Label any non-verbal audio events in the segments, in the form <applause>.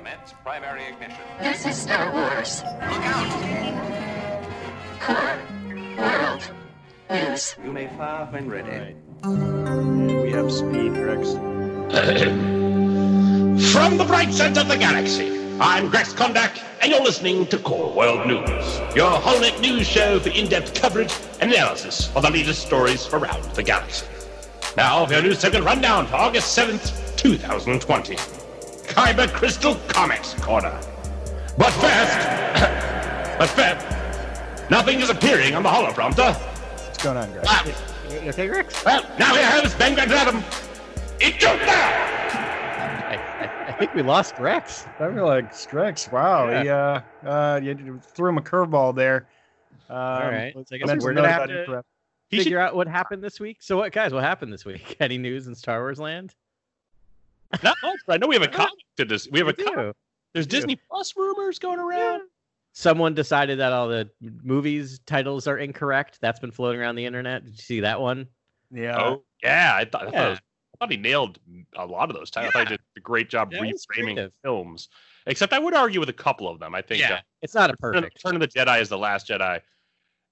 Commence primary ignition. This is Star Wars. Look out! Core World News. You may fire when ready. Right. We have speed, Rex. <clears throat> From the bright center of the galaxy, I'm Grex Kondak, and you're listening to Core World News, your whole-night news show for in-depth coverage and analysis of the latest stories around the galaxy. Now, for your news segment rundown for August 7th, 2020. Kyber Crystal Comics Corner. But first, <coughs> but first, nothing is appearing on the holoprompter. What's going on, Rex? Ah, You okay, Rex? well, now here is Ben Adam. It's your now! I, I, I think we lost Rex. I feel like Strex. Wow, he uh, uh, you threw him a curveball there. Um, All right. let's I guess we're gonna those have to incorrect. He should- figure out what happened this week. So, what, guys? What happened this week? <laughs> Any news in Star Wars land? Not much, but I know we have a comic to this. We have a comic. There's do. Disney Plus rumors going around. Someone decided that all the movies titles are incorrect. That's been floating around the internet. Did you see that one? Yeah. Oh yeah, I thought I, thought, it was, I thought he nailed a lot of those titles. I thought he did a great job Yeah, reframing creative. films. Except I would argue with a couple of them. I think uh, It's not a perfect. Return of the Jedi is the Last Jedi.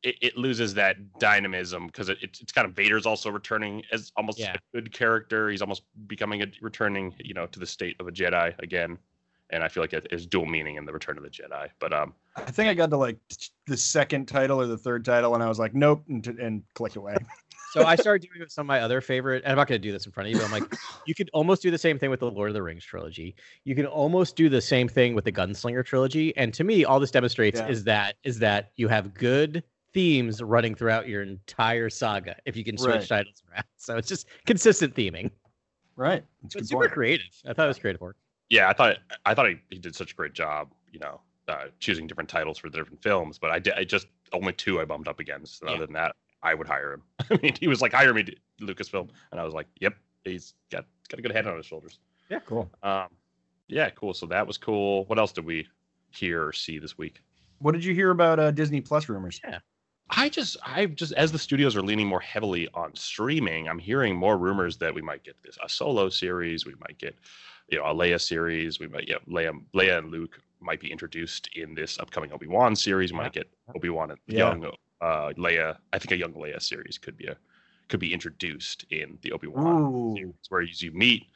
It, it loses that dynamism because it, it's it's kind of Vader's also returning as almost Yeah. a good character. He's almost becoming a returning, you know, to the state of a Jedi again. And I feel like it is dual meaning in the Return of the Jedi. But um, I think I got to like the second title or the third title, and I was like, nope, and, t- and clicked away. <laughs> So I started doing it with some of my other favorite, and I'm not going to do this in front of you, but I'm like, <laughs> you could almost do the same thing with the Lord of the Rings trilogy. You can almost do the same thing with the Gunslinger trilogy. And to me, all this demonstrates Yeah. is that is that you have good themes running throughout your entire saga if you can switch Right. titles around. <laughs> So it's just consistent theming. Right. That's a But super point. creative. I thought it was creative work. yeah, I thought I thought he, he did such a great job, you know, uh, choosing different titles for the different films. But I did I just only two I bumped up against. And Yeah. Other than that, I would hire him. <laughs> I mean, he was like, hire me, to Lucasfilm, and I was like, yep, he's got got a good head on his shoulders. Yeah, cool. Um, yeah, cool. So that was cool. What else did we hear or see this week? What did you hear about uh, Disney Plus rumors? I just, I just, as the studios are leaning more heavily on streaming, I'm hearing more rumors that we might get this a solo series, we might get, you know, a Leia series, we might, yeah, Leia, Leia and Luke might be introduced in this upcoming Obi Wan series. We might get Obi Wan and Yeah. young uh, Leia. I think a young Leia series could be a, could be introduced in the Obi Wan series, where you meet.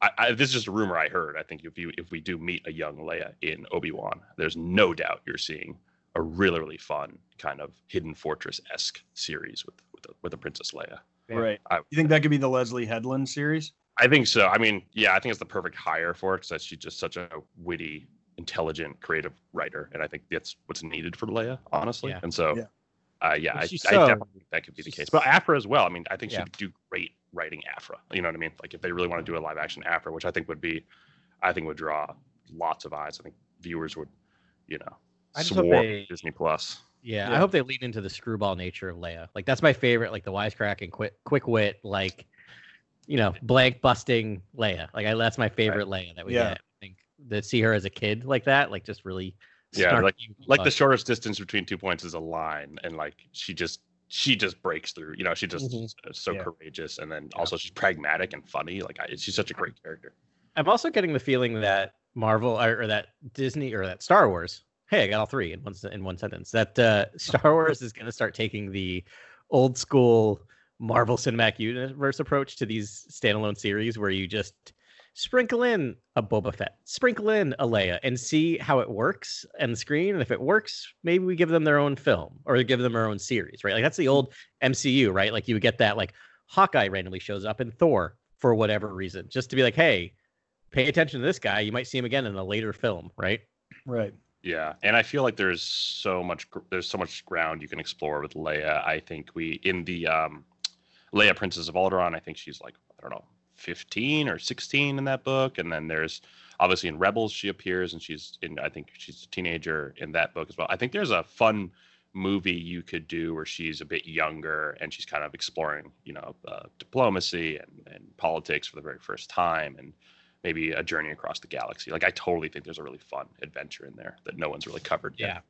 I, I, this is just a rumor I heard. I think if you if we do meet a young Leia in Obi Wan, there's no doubt you're seeing a really really fun kind of Hidden Fortress esque series with with the, with the Princess Leia. Right. I- you think that could be the Leslie Headland series? I think so. I mean, yeah, I think it's the perfect hire for it because she's just such a witty, intelligent, creative writer, and I think that's what's needed for Leia, honestly. Yeah. And so, Yeah. uh, yeah, I, she's I definitely think that could be the case. But Aphra as well. I mean, I think she Yeah. could do great writing Aphra. You know what I mean? Like if they really want to do a live action Aphra, which I think would be, I think would draw lots of eyes. I think viewers would, you know, I just hope they- Disney Plus. Yeah, I hope they lean into the screwball nature of Leia. Like that's my favorite, like the wisecrack and quick quick wit, like you know, blank busting Leia. Like I, that's my favorite Leia that we Yeah. get. I think to see her as a kid like that, like just really Yeah, like- snarky, Like the shortest distance between two points is a line, and like she just she just breaks through. You know, she just Mhm. is so Yeah. courageous, and then also she's pragmatic and funny. Like I, she's such a great character. I'm also getting the feeling that Marvel or, or that Disney or that Star Wars. Hey, I got all three in one in one sentence. That uh, <laughs> Star Wars is going to start taking the old school Marvel Cinematic Universe approach to these standalone series, where you just sprinkle in a Boba Fett, sprinkle in a Leia, and see how it works on the screen. And if it works, maybe we give them their own film or give them their own series, right? Like that's the old MCU, right? Like you would get that, like Hawkeye randomly shows up in Thor for whatever reason, just to be like, hey, pay attention to this guy. You might see him again in a later film, right? Right. Yeah, and I feel like there's so much there's so much ground you can explore with Leia. I think we in the um, Leia Princess of Alderaan. I think she's like I don't know 15 or 16 in that book, and then there's obviously in Rebels she appears, and she's in I think she's a teenager in that book as well. I think there's a fun movie you could do where she's a bit younger and she's kind of exploring you know uh, diplomacy and, and politics for the very first time and maybe a journey across the galaxy like i totally think there's a really fun adventure in there that no one's really covered yet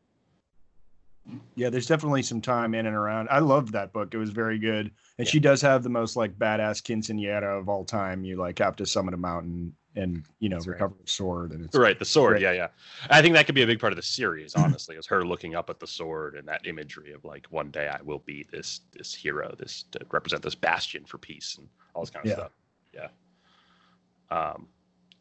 Yeah, Yeah, there's definitely some time in and around. I loved that book. It was very good. And she does have the most like badass quinceanera of all time. You like have to summon a mountain and you know That's right. recover the sword. And it's Right, the sword. Right. Yeah, yeah. I think that could be a big part of the series. Honestly, is her looking up at the sword and that imagery of like one day I will be this this hero, this to represent this bastion for peace and all this kind of Yeah. stuff. Yeah. Um,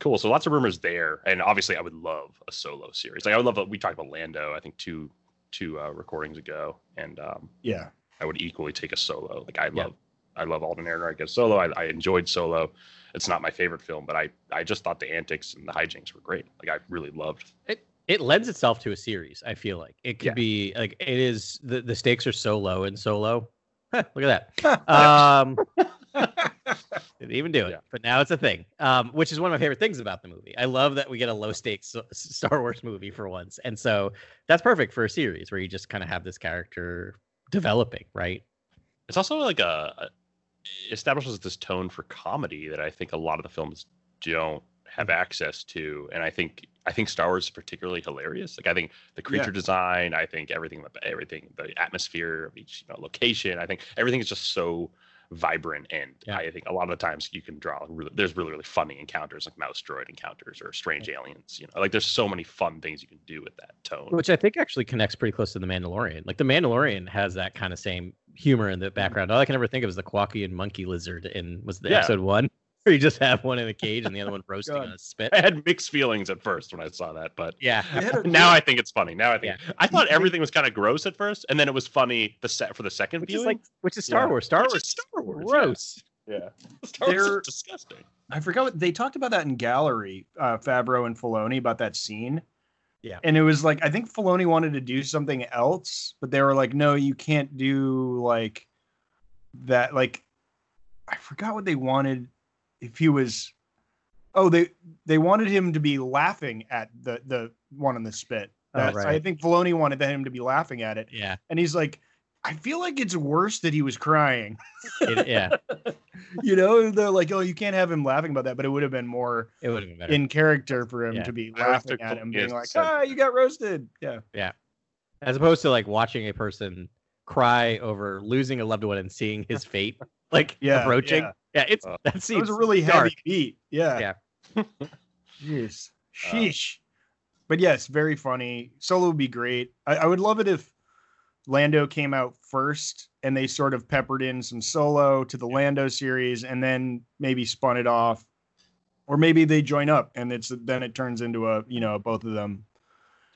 cool. So lots of rumors there, and obviously I would love a solo series. Like I would love. We talked about Lando. I think two two uh, recordings ago, and um, yeah, I would equally take a solo. Like I Yeah. love, I love Alden Ehrenreich as solo. I, I enjoyed Solo. It's not my favorite film, but I, I just thought the antics and the hijinks were great. Like I really loved. It it lends itself to a series. I feel like it could Yeah. be like it is. The the stakes are so low in Solo. Huh, <laughs> look at that. <laughs> Um, <laughs> didn't even do it, Yeah. but now it's a thing. Um, which is one of my favorite things about the movie. I love that we get a low stakes Star Wars movie for once, and so that's perfect for a series where you just kind of have this character developing, right? It's also like a, establishes this tone for comedy that I think a lot of the films don't have access to, and I think I think Star Wars is particularly hilarious. Like I think the creature Yeah. design, I think everything, everything, the atmosphere of each you know, location, I think everything is just so vibrant and Yeah. I think a lot of the times you can draw really, there's really really funny encounters like mouse droid encounters or strange aliens you know like there's so many fun things you can do with that tone Which I think actually connects pretty close to the Mandalorian. Like the Mandalorian has that kind of same humor in the mm-hmm. background. All I can ever think of is the Kowakian monkey lizard in was the Yeah. episode one <laughs> you just have one in a cage and the other one roasting God. on a spit. I had mixed feelings at first when I saw that but Yeah. They had a- <laughs> now I think it's funny. Now I think Yeah. I thought everything was kind of gross at first, and then it was funny the set for the second Which is viewing. like which is Star Yeah. Wars. Star Which Wars is Star Wars. gross. Yeah, <laughs> Star Wars They're- is disgusting. I forgot what they talked about that in gallery, uh, Favreau and Filoni about that scene. Yeah. And it was like I think Filoni wanted to do something else, but they were like, no, you can't do like that. Like I forgot what they wanted. If he was, oh, they they wanted him to be laughing at the the one on the spit. Oh, right. I think Filoni wanted him to be laughing at it, Yeah. and he's like, I feel like it's worse that he was crying. It, yeah. <laughs> you know, they're like, oh, you can't have him laughing about that, but it would have been more It would have been better. in character for him Yeah. to be laughing the at him, being like, so- ah, you got roasted. Yeah, yeah. As opposed to like watching a person cry over losing a loved one and seeing his fate like Yeah, approaching. yeah. Yeah, it's Uh, that It seems was a really dark. heavy beat. Yeah. Yeah. <laughs> Jeez. Uh, Sheesh. but yes, very funny. Solo would be great. I, I would love it if Lando came out first and they sort of peppered in some solo to the Lando series and then maybe spun it off. Or maybe they join up and it's then it turns into a you know both of them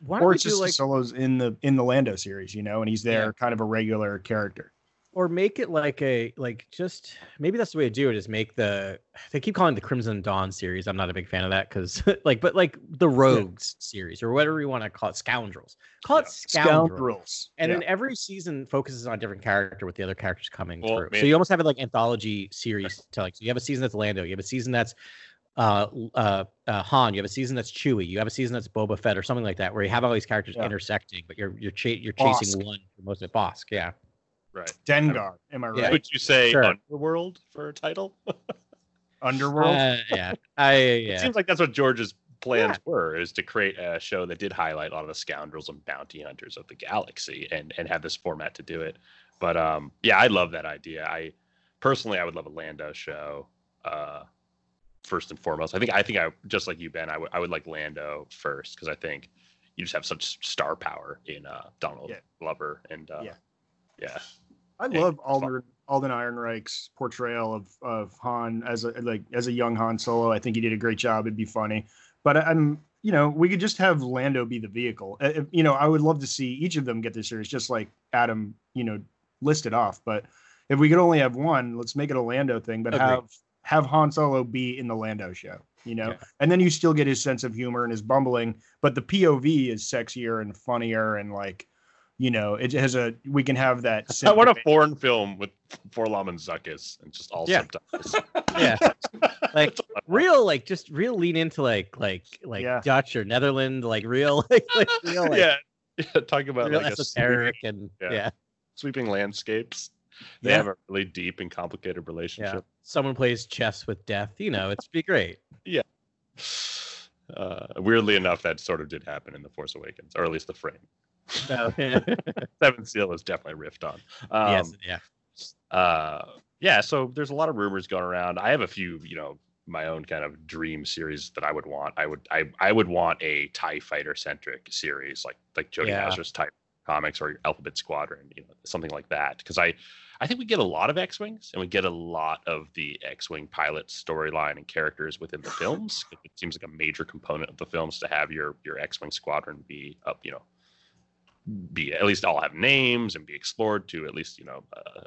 Why don't or it's just like like solos in the in the Lando series, you know, and he's there Yeah. kind of a regular character. Or make it like a like just maybe that's the way to do it is make the they keep calling it the Crimson Dawn series. I'm not a big fan of that because <laughs> like but like the Rogues series or whatever you want to call it, Scoundrels. Call it Scoundrels. Scoundrels. And Yeah. then every season focuses on a different character with the other characters coming Well, through. man- So you almost have it like anthology series telling. So you have a season that's Lando, you have a season that's uh, uh, uh, Han, you have a season that's Chewie, you have a season that's Boba Fett or something like that, where you have all these characters Yeah. intersecting, but you're you're cha- you're chasing Bossk. one for most of it. Bossk, yeah. Right. Dengar. Am I Yeah. right? Would you say Sure. Underworld for a title? <laughs> Underworld. Uh, yeah, I It seems like that's what George's plans Yeah. were is to create a show that did highlight a lot of the scoundrels and bounty hunters of the galaxy and and have this format to do it. But um yeah, I love that idea. I personally I would love a Lando show. Uh first and foremost. I think I think I just like you, Ben, I would I would like Lando first because I think you just have such star power in uh Donald Yeah. Glover and uh Yeah. yeah. I love Alden Alden Ehrenreich's portrayal of of Han as a like as a young Han Solo. I think he did a great job. It'd be funny, but I'm you know we could just have Lando be the vehicle. Uh, you know, I would love to see each of them get this series, just like Adam you know listed off. But if we could only have one, let's make it a Lando thing. But Agreed. have have Han Solo be in the Lando show. You know, Yeah. and then you still get his sense of humor and his bumbling, but the POV is sexier and funnier and like. You know, it has a. We can have that. <laughs> I want a foreign film with 4-LOM and Zuckuss and just all Yeah. subtitles. <laughs> yeah. Like real, like just real lean into like like like Yeah. Dutch or Netherland, like real <laughs> like, like real like, yeah. yeah, talking about real like a esoteric and yeah. yeah. sweeping landscapes. They Yeah. have a really deep and complicated Yeah. relationship. Someone plays chess with death, you know, it'd be great. <sighs> Uh, weirdly enough, that sort of did happen in The Force Awakens, or at least the frame. So, yeah. <laughs> Seven Seal is definitely riffed on. Um, yes, yeah. uh, yeah, so there's a lot of rumors going around. I have a few, you know, my own kind of dream series that I would want. I would I I would want a Tie Fighter centric series like like Jody Yeah. Hazard's type comics or Alphabet Squadron, you know, something like that. Because I I think we get a lot of X wings and we get a lot of the X wing pilot storyline and characters within the <sighs> films. It seems like a major component of the films to have your your X wing squadron be up, you know, be at least all have names and be explored to at least you know uh,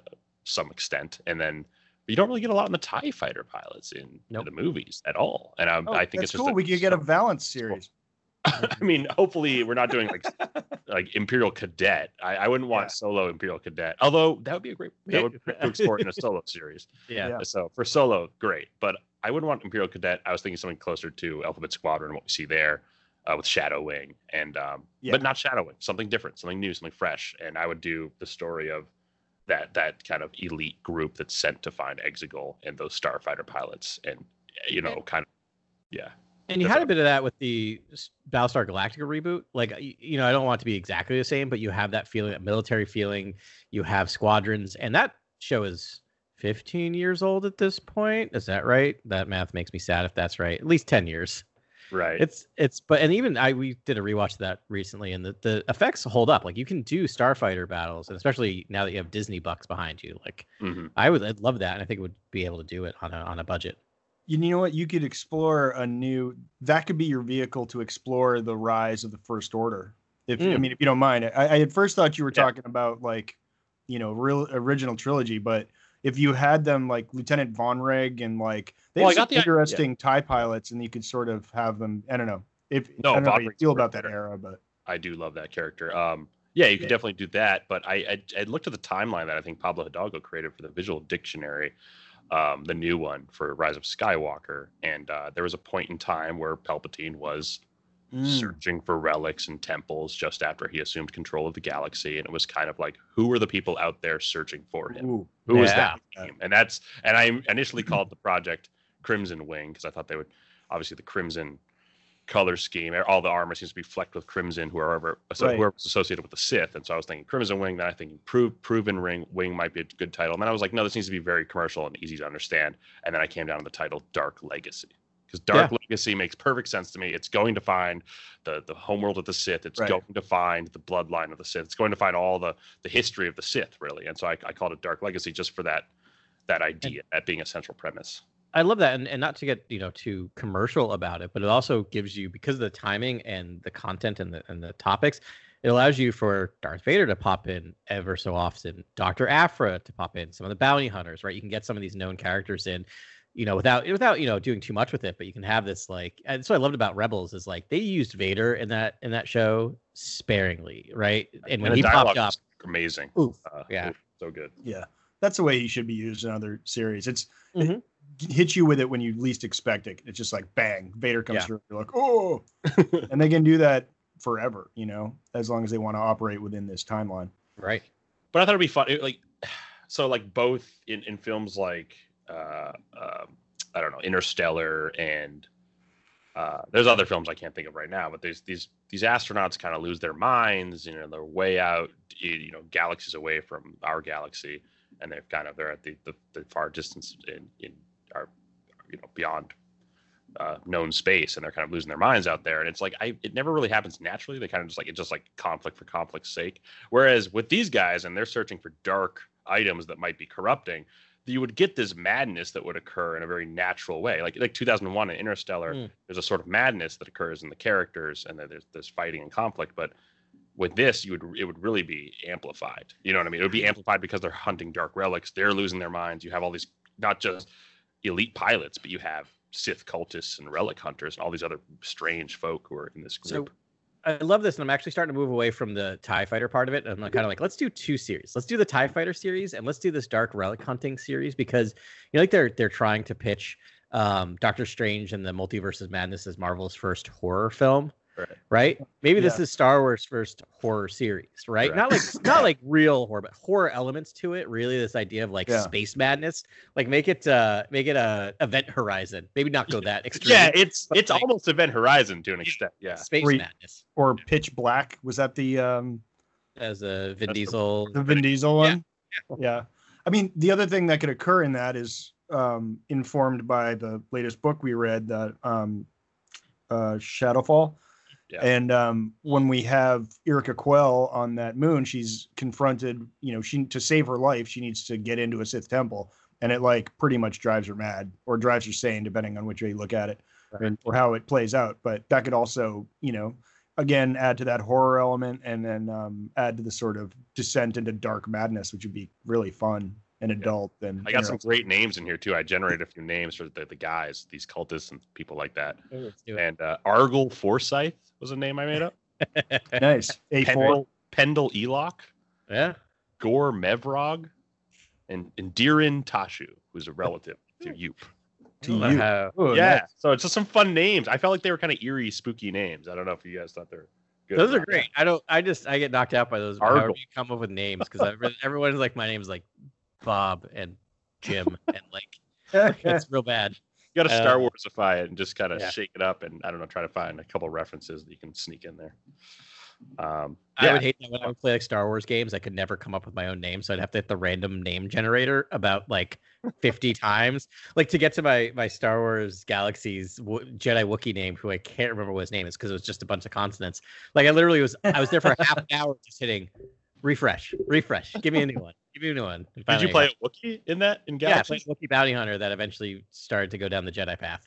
some extent, and then. You don't really get a lot in the Tie Fighter pilots in, in the movies at all, and I, Oh, I think that's it's just cool. a- we could get a Valance series. <laughs> I mean, hopefully, we're not doing like <laughs> like Imperial Cadet. I, I wouldn't want Yeah. solo Imperial Cadet, although that would be a great that would be to explore in a solo series. <laughs> Yeah. Yeah. So for solo, great, but I wouldn't want Imperial Cadet. I was thinking something closer to Alphabet Squadron, what we see there uh, with Shadow Wing, and um, Yeah. but not Shadow Wing, something different, something new, something fresh. And I would do the story of that that kind of elite group that's sent to find Exegol and those starfighter pilots, and you know, kind of yeah. And you That's had a bit of that with the s- Battlestar Galactica reboot. Like, you know, I don't want it to be exactly the same, but you have that feeling, that military feeling. You have squadrons, and that show is 15 years old at this point. Is that right? That math makes me sad if that's right. At least 10 years. Right. It's it's but and even I we did a rewatch of that recently, and the the effects hold up. Like you can do starfighter battles, and especially now that you have Disney bucks behind you. Like Mhm. I would I'd love that, and I think it would be able to do it on a on a budget. You know what? You could explore a new. That could be your vehicle to explore the rise of the First Order. If I Mm. mean, if you don't mind, I, I at first thought you were Yeah. talking about like, you know, real original trilogy, but if you had them like Lieutenant Von Reg and like they Well, got the interesting tie pilots, and you could sort of have them. I don't know if No, I don't know how you feel about that era, but I do love that character. Um, yeah, you could Yeah. definitely do that. But I, I I looked at the timeline that I think Pablo Hidalgo created for the visual dictionary, um, the new one for Rise of Skywalker, and uh, there was a point in time where Palpatine was Mm. searching for relics and temples just after he assumed control of the galaxy, and it was kind of like, who were the people out there searching for him? Ooh. Who was Yeah. that team? And that's and I initially called the project Crimson Wing because I thought they would obviously the crimson color scheme. All the armor seems to be flecked with crimson. Whoever so Right. whoever's associated with the Sith, and so I was thinking Crimson Wing. Then I think Prove Proven Ring Wing might be a good title. And then I was like, no, this needs to be very commercial and easy to understand. And then I came down to the title Dark Legacy. Because Dark Legacy makes perfect sense to me. It's going to find the the homeworld of the Sith. It's Right. going to find the bloodline of the Sith. It's going to find all the the history of the Sith, really. And so I, I called it Dark Legacy just for that that idea, that being a central premise. I love that, and, and not to get you know too commercial about it, but it also gives you because of the timing and the content and the and the topics, it allows you for Darth Vader to pop in ever so often, Doctor Aphra to pop in, some of the bounty hunters, right? You can get some of these known characters in, you know, without without you know doing too much with it, but you can have this like. And so I loved about Rebels is like they used Vader in that in that show sparingly, right? And when the he popped up, amazing. oof, Uh, yeah. oof, so good. Yeah, that's the way he should be used in other series. It's Mhm. it hits you with it when you least expect it. It's just like bang, Vader comes Yeah. through. You're like, oh, <laughs> and they can do that forever. You know, as long as they want to operate within this timeline. right? but I thought it'd be fun. It, like, <sighs> so like both in, in films like uh, um I don't know Interstellar and uh, there's other films I can't think of right now, but there's these these astronauts kind of lose their minds. You know, they're way out, you know, galaxies away from our galaxy, and they're kind of they're at the the, the far distance in in our you know beyond uh, known space and they're kind of losing their minds out there and it's like i it never really happens naturally they kind of just like it's just like conflict for conflict's sake whereas with these guys and they're searching for dark items that might be corrupting you would get this madness that would occur in a very natural way. Like like 2001 in interstellar Mm. there's a sort of madness that occurs in the characters and then there's this fighting and conflict but with this you would it would really be amplified. You know what i mean? It would be amplified because they're hunting dark relics they're losing their minds. You have all these not just elite pilots but you have Sith cultists and relic hunters and all these other strange folk who are in this So group. I love this, and I'm actually starting to move away from the Tie Fighter part of it. I'm kind of like, let's do two series. Let's do the Tie Fighter series, and let's do this Dark Relic Hunting series because you know, like they're they're trying to pitch um, Doctor Strange and the Multiverse of Madness as Marvel's first horror film, Right. right? Maybe this is Star Wars' first horror series, right? Correct. Not like not like real horror, but horror elements to it. Really, this idea of like Yeah. space madness, like make it uh make it a Event Horizon. Maybe not go that extreme. Yeah, it's it's like- almost Event Horizon to an extent. Yeah. space Where madness Or Pitch Black was that the um as a Vin the- Diesel. the Vin Diesel one? Yeah. I mean, the other thing that could occur in that is um, informed by the latest book we read, that um, uh, Shadowfall. Yeah. And um, when we have Yrica Quell on that moon, she's confronted. You know, she to save her life, she needs to get into a Sith temple, and it like pretty much drives her mad or drives her sane, depending on which way you look at it and or how it plays out. But that could also, you know, again add to that horror element, and then um, add to the sort of descent into dark madness, which would be really fun and adult. And I got some great names in here too. I generated a few names for the, the guys, these cultists and people like that. Let's do it. And uh, Argel Forsyth was a name I made up. <laughs> nice A four. Pendle, Pendle Elok, Yeah. Gore Mevrog, and and Dirin Tashu, who's a relative to Yupe. To I you. how- Oh, yeah, nice. so it's just some fun names. I felt like they were kind of eerie, spooky names. I don't know if you guys thought they're good. Those are not. great. I don't. I just I get knocked out by those. Argle. However you come up with names because everyone's like my name's like Bob and Jim <laughs> and like it's real bad. You got to Uh, Star Warsify it and just kind of yeah. shake it up, and I don't know, try to find a couple references that you can sneak in there. Um, I would hate that when I would play like Star Wars games. I could never come up with my own name, so I'd have to hit the random name generator about like fifty <laughs> times, like to get to my my Star Wars Galaxies w- Jedi Wookiee name, who I can't remember what his name is because it was just a bunch of consonants. Like I literally was, I was there for half an hour just hitting refresh, refresh. Give me a new one. Give me a new one. <laughs> Did you play a Wookiee in that in Yeah, I Galaxy? played Wookiee Bounty Hunter that eventually started to go down the Jedi path.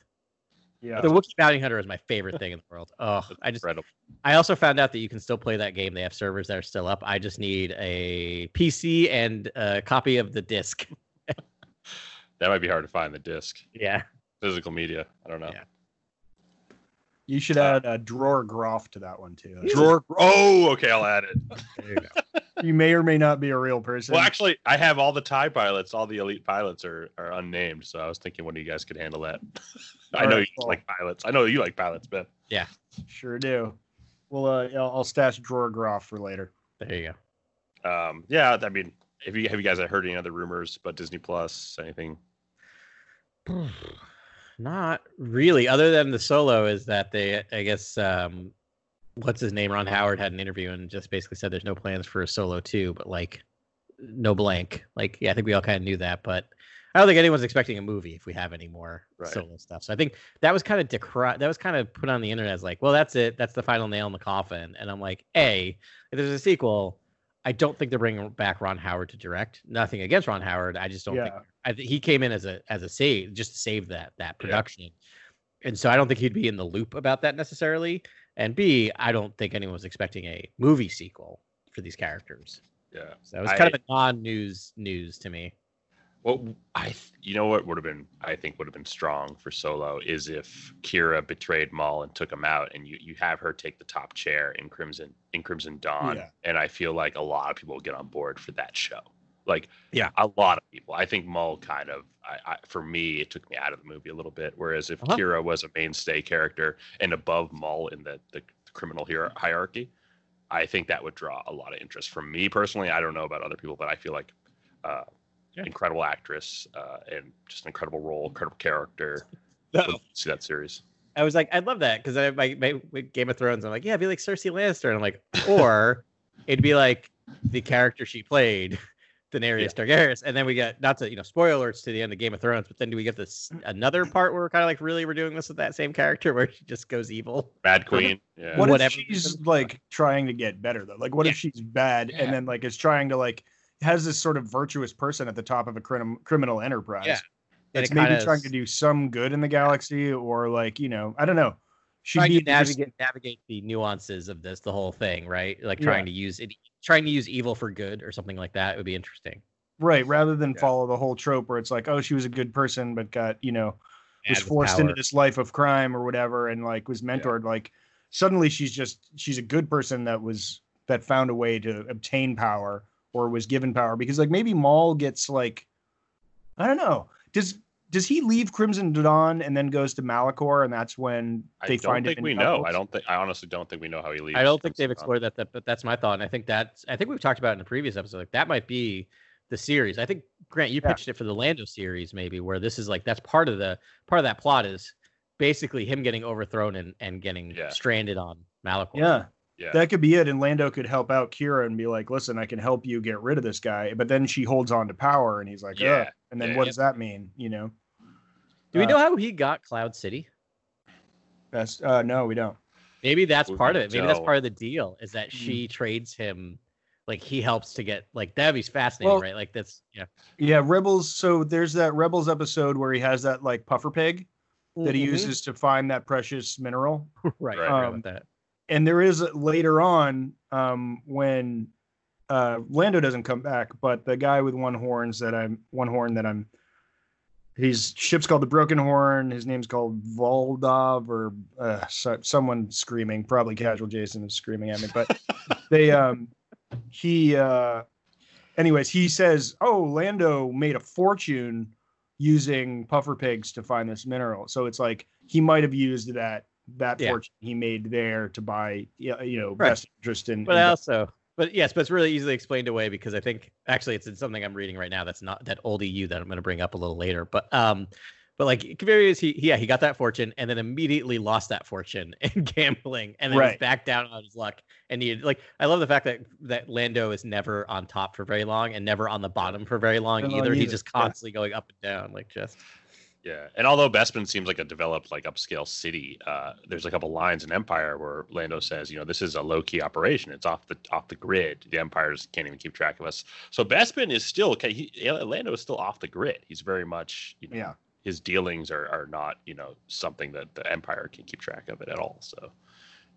yeah. The Wookiee Bounty Hunter is my favorite thing in the world. <laughs> Oh, I just Incredible. I also found out that you can still play that game. They have servers that are still up. I just need a PC and a copy of the disc. <laughs> That might be hard to find the disc, Yeah. physical media. I don't know. Yeah. You should add a drawer groff to that one too. Drawer. Oh, okay, I'll add it. <laughs> You. You may or may not be a real person. Well, actually, I have all the Tie pilots. All the elite pilots are, are unnamed. So I was thinking one of you guys could handle that. <laughs> I know right, you cool. like pilots. I know you like pilots, Ben. Yeah, sure do. Well, uh, I'll, I'll stash drawer groff for later. There you go. Um, yeah, I mean, have you have you guys heard any other rumors about Disney Plus? Anything? <sighs> <sighs> <sighs> Not really, other than the solo is that they, I guess, um, what's his name? Ron Howard had an interview and just basically said there's no plans for a solo two, but like no blank. Like, yeah, I think we all kind of knew that, but I don't think anyone's expecting a movie if we have any more Right. solo stuff. So I think that was kind of decry that was kind of put on the internet as like, well, that's it. That's the final nail in the coffin. And I'm like, A, if there's a sequel, I don't think they're bringing back Ron Howard to direct. Nothing against Ron Howard. I just don't think I think he came in as a as a save just to save that that production. And so I don't think he'd be in the loop about that necessarily. And B, I don't think anyone was expecting a movie sequel for these characters. Yeah. So it was I- kind of a non-news news to me. Well, I th- you know what would have been I think would have been strong for Solo is if Qi'ra betrayed Maul and took him out, and you you have her take the top chair in Crimson in Crimson Dawn, Yeah. and I feel like a lot of people will get on board for that show. Like, Yeah. a lot of people. I think Maul kind of, I, I for me, it took me out of the movie a little bit. Whereas if Uh-huh. Qi'ra was a mainstay character and above Maul in the the criminal hier- hierarchy, I think that would draw a lot of interest from me personally. I don't know about other people, but I feel like. Uh, Yeah. Incredible actress uh, and just an incredible role, incredible character. <laughs> No. See that series. I was like, I'd love that because I my, my Game of Thrones. I'm like, yeah, it'd be like Cersei Lannister, and I'm like, <laughs> or it'd be like the character she played, Daenerys Targaryen, and then we get not to you know spoilers to the end of Game of Thrones, but then do we get this another part where we're kind of like really we're doing this with that same character where she just goes evil? bad Queen. Yeah. What Whatever if she's like trying to get better though? Like, what if she's bad Yeah. and then like is trying to like has this sort of virtuous person at the top of a crim- criminal enterprise? Yeah. That's maybe kinda trying to do some good in the galaxy, or like you know, I don't know. She'd trying be to navigate navigate the nuances of this, the whole thing, right? Like Yeah. trying to use it, trying to use evil for good or something like that would be interesting. right rather than Yeah. follow the whole trope where it's like, oh, she was a good person but got you know was Add with forced into this life of crime or whatever, and like was mentored. Like suddenly she's just she's a good person that was that found a way to obtain power or was given power because like maybe Maul gets like I don't know does does he leave Crimson Dawn and then goes to Malachor and that's when they I they don't think we the know. I don't think. I honestly don't think we know how he leaves. I don't think they've explored that, that, but that's my thought. And I think that's I think we've talked about it in a previous episode. Like that might be the series. I think Grant, you Yeah. pitched it for the Lando series, maybe, where this is like that's part of the part of that plot is basically him getting overthrown and, and getting Yeah. stranded on Malachor. Yeah, Yeah. That could be it. And Lando could help out Qi'ra and be like, listen, I can help you get rid of this guy. But then she holds on to power and he's like, yeah. Yeah. And then Yeah, what yeah. does that mean? You know? Do we Uh, know how he got Cloud City? That's uh no, we don't. Maybe that's We part of it. Maybe that's part of the deal is that she trades him, like he helps to get like that'd be fascinating, Well- right? Like that's yeah. Yeah, Rebels. So there's that Rebels episode where he has that like puffer pig that he Mhm. uses to find that precious mineral. <laughs> right, Right. right, Um, with that. And there is later on um when uh Lando doesn't come back, but the guy with one horns that I'm one horn that I'm his ship's called the Broken Horn. His name's called Voldov or uh, so, someone screaming, probably casual Jason is screaming at me, but <laughs> they um he uh anyways, he says, "Oh, Lando made a fortune using puffer pigs to find this mineral." So it's like he might have used that that Yeah. fortune he made there to buy yeah, you know, Right. best interest in, But in I also, but yes, but it's really easily explained away because I think actually it's in something I'm reading right now that's not that old EU that I'm going to bring up a little later. But um, but like Kavarius, he he- yeah he got that fortune and then immediately lost that fortune <laughs> in gambling and then Right. back down on his luck and he like I love the fact that that Lando is never on top for very long and never on the bottom for very long No, either. He's just Yeah. constantly going up and down like just Yeah, and although Bespin seems like a developed, like upscale city, uh, there's a couple lines in Empire where Lando says, you know, this is a low key operation. It's off the off the grid. The Empires can't even keep track of us. So Bespin is still okay. He, Lando is still off the grid. He's very much, you know, Yeah. his dealings are are not, you know, something that the Empire can keep track of it at all. So.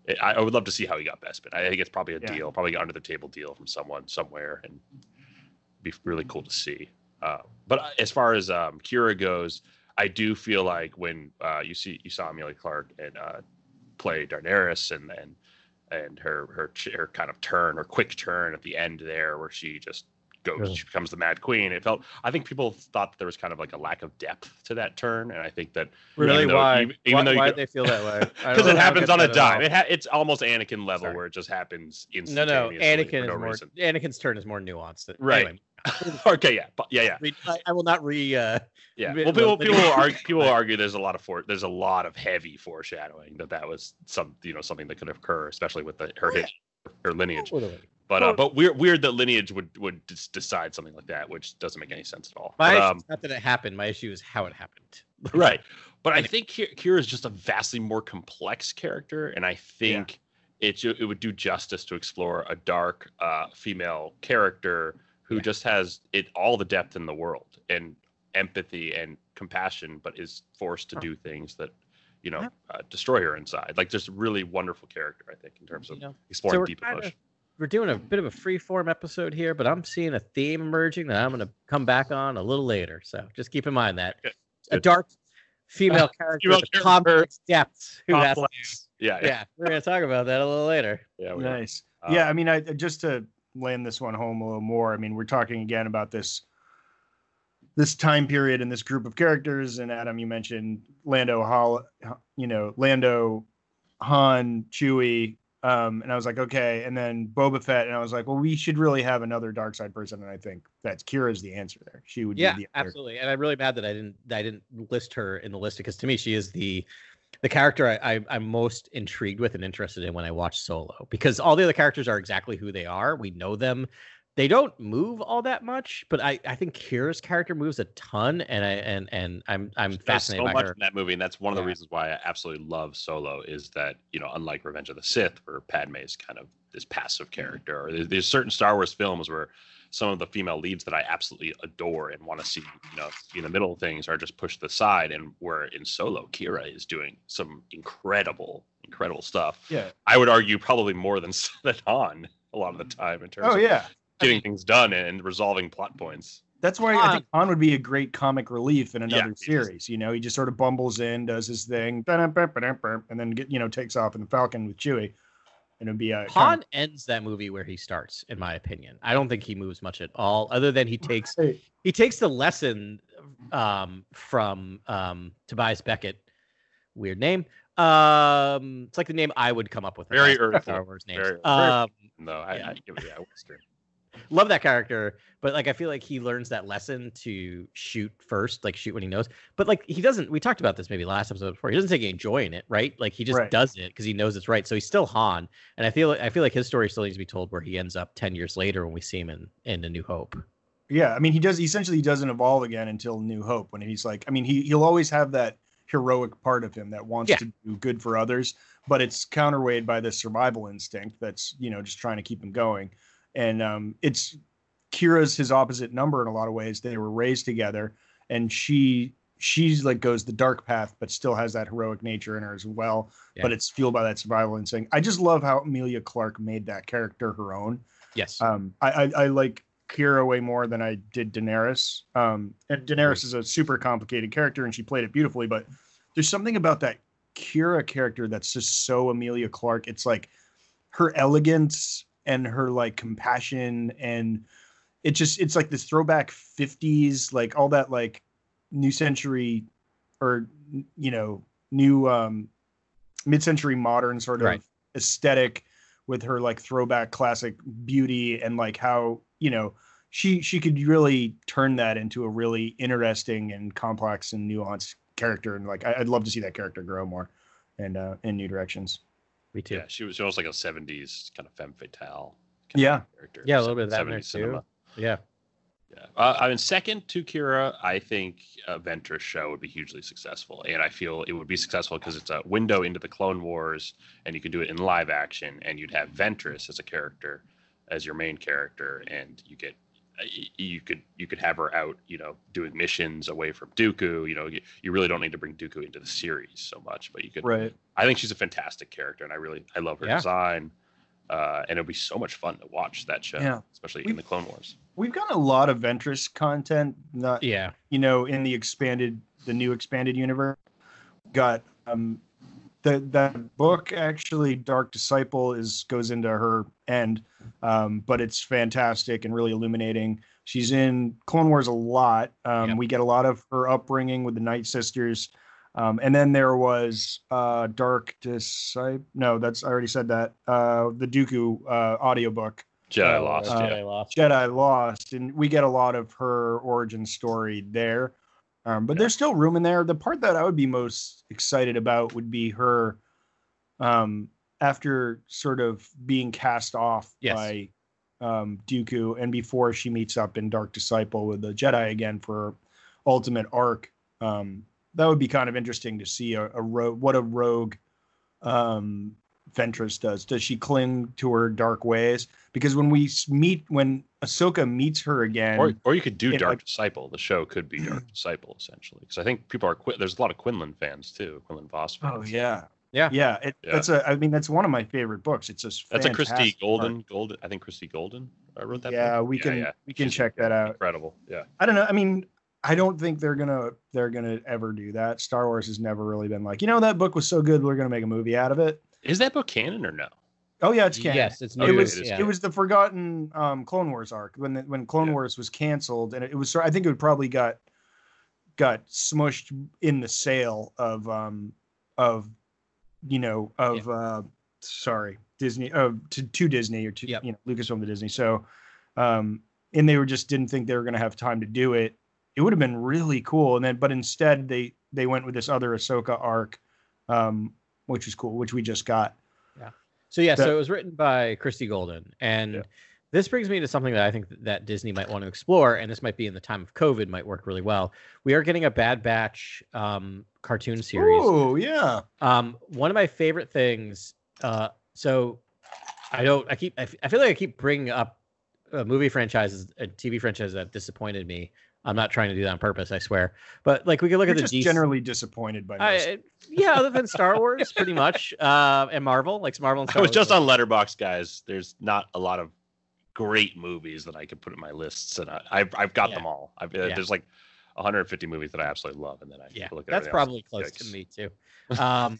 it- I, I would love to see how he got Bespin. I think it's probably a Yeah. deal, probably an under the table deal from someone somewhere, and be really cool to see. Uh, but uh, as far as um, Qi'ra goes, I do feel like when uh, you see you saw Emilia Clarke and uh, play Daenerys and and and her her her kind of turn, her quick turn at the end there, where she just goes, Really? she becomes the Mad Queen. It felt. I think people thought that there was kind of like a lack of depth to that turn, and I think that really even though- why even, even why, though why could- they feel that way? <laughs> Because it happens on a that at all. dime. It ha- it's almost Anakin level Sorry. where it just happens No, instantaneously. no, Anakin for is no more. Anakin's turn is more nuanced. Right. Anyway, <laughs> okay, yeah, yeah, yeah, re- I, I will not re. Uh, yeah. Well, people people will argue, people will argue there's a lot of for there's a lot of heavy foreshadowing that that was some you know something that could occur, especially with the, her Oh, yeah. her lineage. totally. But uh, but weird weird that lineage would would just decide something like that, which doesn't make any sense at all. My But, issue um, is not that it happened. My issue is how it happened. <laughs> right but i think Ki- Qi'ra is just a vastly more complex character and i think it, it would do justice to explore a dark uh, female character who Yeah. just has it all the depth in the world and empathy and compassion but is forced to Huh. do things that you know Yeah. uh, destroy her inside like just a really wonderful character i think in terms of You know, exploring we're deep kinda- emotion We're doing a bit of a free form episode here, but I'm seeing a theme emerging that I'm going to come back on a little later. So just keep in mind that Okay. a dark female <laughs> character Female with character. complex depths. Who has to, yeah yeah yeah, we're going to talk about that a little later. yeah, we are. Nice. Um, yeah, I mean, I just to land this one home a little more. I mean, we're talking again about this this time period and this group of characters. And Adam, you mentioned Lando, Hall, you know, Lando, Han, Chewie. Um, and I was like, okay. And then Boba Fett, and I was like, well, we should really have another dark side person. And I think that's Qi'ra's the answer there. She would Yeah, be the other- absolutely. And I'm really mad that I didn't that I didn't list her in the list because to me she is the the character I, I I'm most intrigued with and interested in when I watch Solo because all the other characters are exactly who they are. We know them. They don't move all that much, but I, I think Qi'ra's character moves a ton, and I and and I'm I'm There's fascinated so by much her. in that movie, and that's one of the reasons why I absolutely love Solo. Is that you know, unlike Revenge of the Sith, where Padme is kind of this passive mm-hmm. character, or there's, there's certain Star Wars films where some of the female leads that I absolutely adore and want to see, you know, in the middle of things are just pushed to the side, and where in Solo, Qi'ra is doing some incredible, incredible stuff. Yeah. I would argue probably more than <laughs> than Han a lot of the time in terms Oh of yeah. getting things done and resolving plot points. That's why I think Han would be a great comic relief in another he just- series. You know, he just sort of bumbles in, does his thing, and then get you know takes off in the Falcon with Chewie, and it'd be a Han ends that movie where he starts, in my opinion. I don't think he moves much at all, other than he takes Hey, he takes the lesson um, from um, Tobias Beckett. Weird name. Um, it's like the name I would come up with. Very was thinking. Star Wars names. Very- very- Um, No, I, Yeah. I give it yeah, Western. Love that character, but like I feel like he learns that lesson to shoot first, like shoot when he knows. But like he doesn't. We talked about this maybe last episode before. He doesn't take any joy in it, right? Like he just Right. does it because he knows it's right. So he's still Han, and I feel I feel like his story still needs to be told where he ends up ten years later when we see him in in A New Hope. Yeah, I mean, he does. essentially He doesn't evolve again until New Hope, when he's like, I mean, he he'll always have that heroic part of him that wants Yeah. to do good for others, but it's counterweighed by this survival instinct that's you know just trying to keep him going, and um, it's Qi'ra's his opposite number in a lot of ways. They were raised together, and she she's like goes the dark path, but still has that heroic nature in her as well. But it's fueled by that survival instinct. I just love how Emilia Clarke made that character her own. Yes. Um, I, I I like Qi'ra way more than I did Daenerys. Um, and Daenerys is a super complicated character, and she played it beautifully. But there's something about that Qi'ra character that's just so Emilia Clarke. It's like her elegance and her like compassion, and it just it's like this throwback '50s, like all that like new century or you know new um mid-century modern sort of Right. aesthetic with her like throwback classic beauty and like how you know she she could really turn that into a really interesting and complex and nuanced character and like I, I'd love to see that character grow more and uh in new directions Me too. Yeah, she was almost like a '70s kind of femme fatale. kind Yeah. of character. Yeah, a little bit of that in there 70s too. Yeah. Yeah. Uh, I mean, second to Qi'ra, I think a Ventress show would be hugely successful, and I feel it would be successful because it's a window into the Clone Wars, and you can do it in live action, and you'd have Ventress as a character, as your main character, and you get uh, you could you could have her out, you know, doing missions away from Dooku. You know, you, you really don't need to bring Dooku into the series so much, but you could. right I think she's a fantastic character, and I really I love her Yeah. design, uh, and it'll be so much fun to watch that show, Yeah. especially We- in the Clone Wars. we've got a lot of Ventress content not Yeah. you know in the expanded the new expanded universe got um the that book actually dark disciple is goes into her end um but it's fantastic and really illuminating she's in clone wars a lot um Yep. we get a lot of her upbringing with the night sisters um and then there was uh dark disciple no that's i already said that uh the dooku uh audiobook Jedi Oh, Lost, uh, yeah. Jedi Lost. Jedi Lost, and we get a lot of her origin story there. Um, but Yeah. there's still room in there. The part that I would be most excited about would be her um, after sort of being cast off Yes. by um, Dooku, and before she meets up in Dark Disciple with the Jedi again for ultimate arc. Um, that would be kind of interesting to see a, a rogue, what a rogue um, Ventress does. Does she cling to her dark ways? Because when we meet, when Ahsoka meets her again, Or, or you could do Dark like- Disciple. The show could be Dark <clears throat> Disciple essentially, because I think people are. Qui- there's a lot of Quinlan fans too. Quinlan Vos. oh yeah, Yeah. yeah, it, Yeah. that's a. I mean, that's one of my favorite books. It's just that's a Christie Golden. art. Golden. I think Christie Golden uh, wrote that. Yeah, book. we can we can She's check that out. Incredible. Yeah. I don't know. I mean, I don't think they're gonna they're gonna ever do that. Star Wars has never really been like, you know, that book was so good, we're gonna make a movie out of it. Is that book canon or no? Oh yeah, it's canon. Yes, it's Okay, it was it yeah. it was the forgotten um, Clone Wars arc when the, when Clone Yeah. Wars was canceled, and it, it was I think it probably got got smushed in the sale of um of you know of uh sorry Disney of to, to Disney or to Yep. you know Lucasfilm to Disney. So um and they were just didn't think they were going to have time to do it. It would have been really cool, and then but instead they they went with this other Ahsoka arc, um, which was cool, which we just got. So yeah, that- so it was written by Christie Golden, and Yeah. this brings me to something that I think that Disney might want to explore, and this might be in the time of COVID, might work really well. We are getting a Bad Batch um, cartoon series. Oh yeah. Um, one of my favorite things. Uh, so I don't. I keep. I, feel like I keep bringing up uh, movie franchises, and TV franchises that disappointed me. I'm not trying to do that on purpose. I swear. But like we could look You're at the just DC generally disappointed by this. I, yeah, other than Star <laughs> Wars, pretty much, uh, and Marvel, like Marvel and I was Wars. just on Letterboxd, guys. There's not a lot of great movies that I could put in my lists, and I, I've I've got Yeah. them all. I've, uh, Yeah. There's like 150 movies that I absolutely love, and then I Yeah, look at that's everything else. probably close to me too. Um,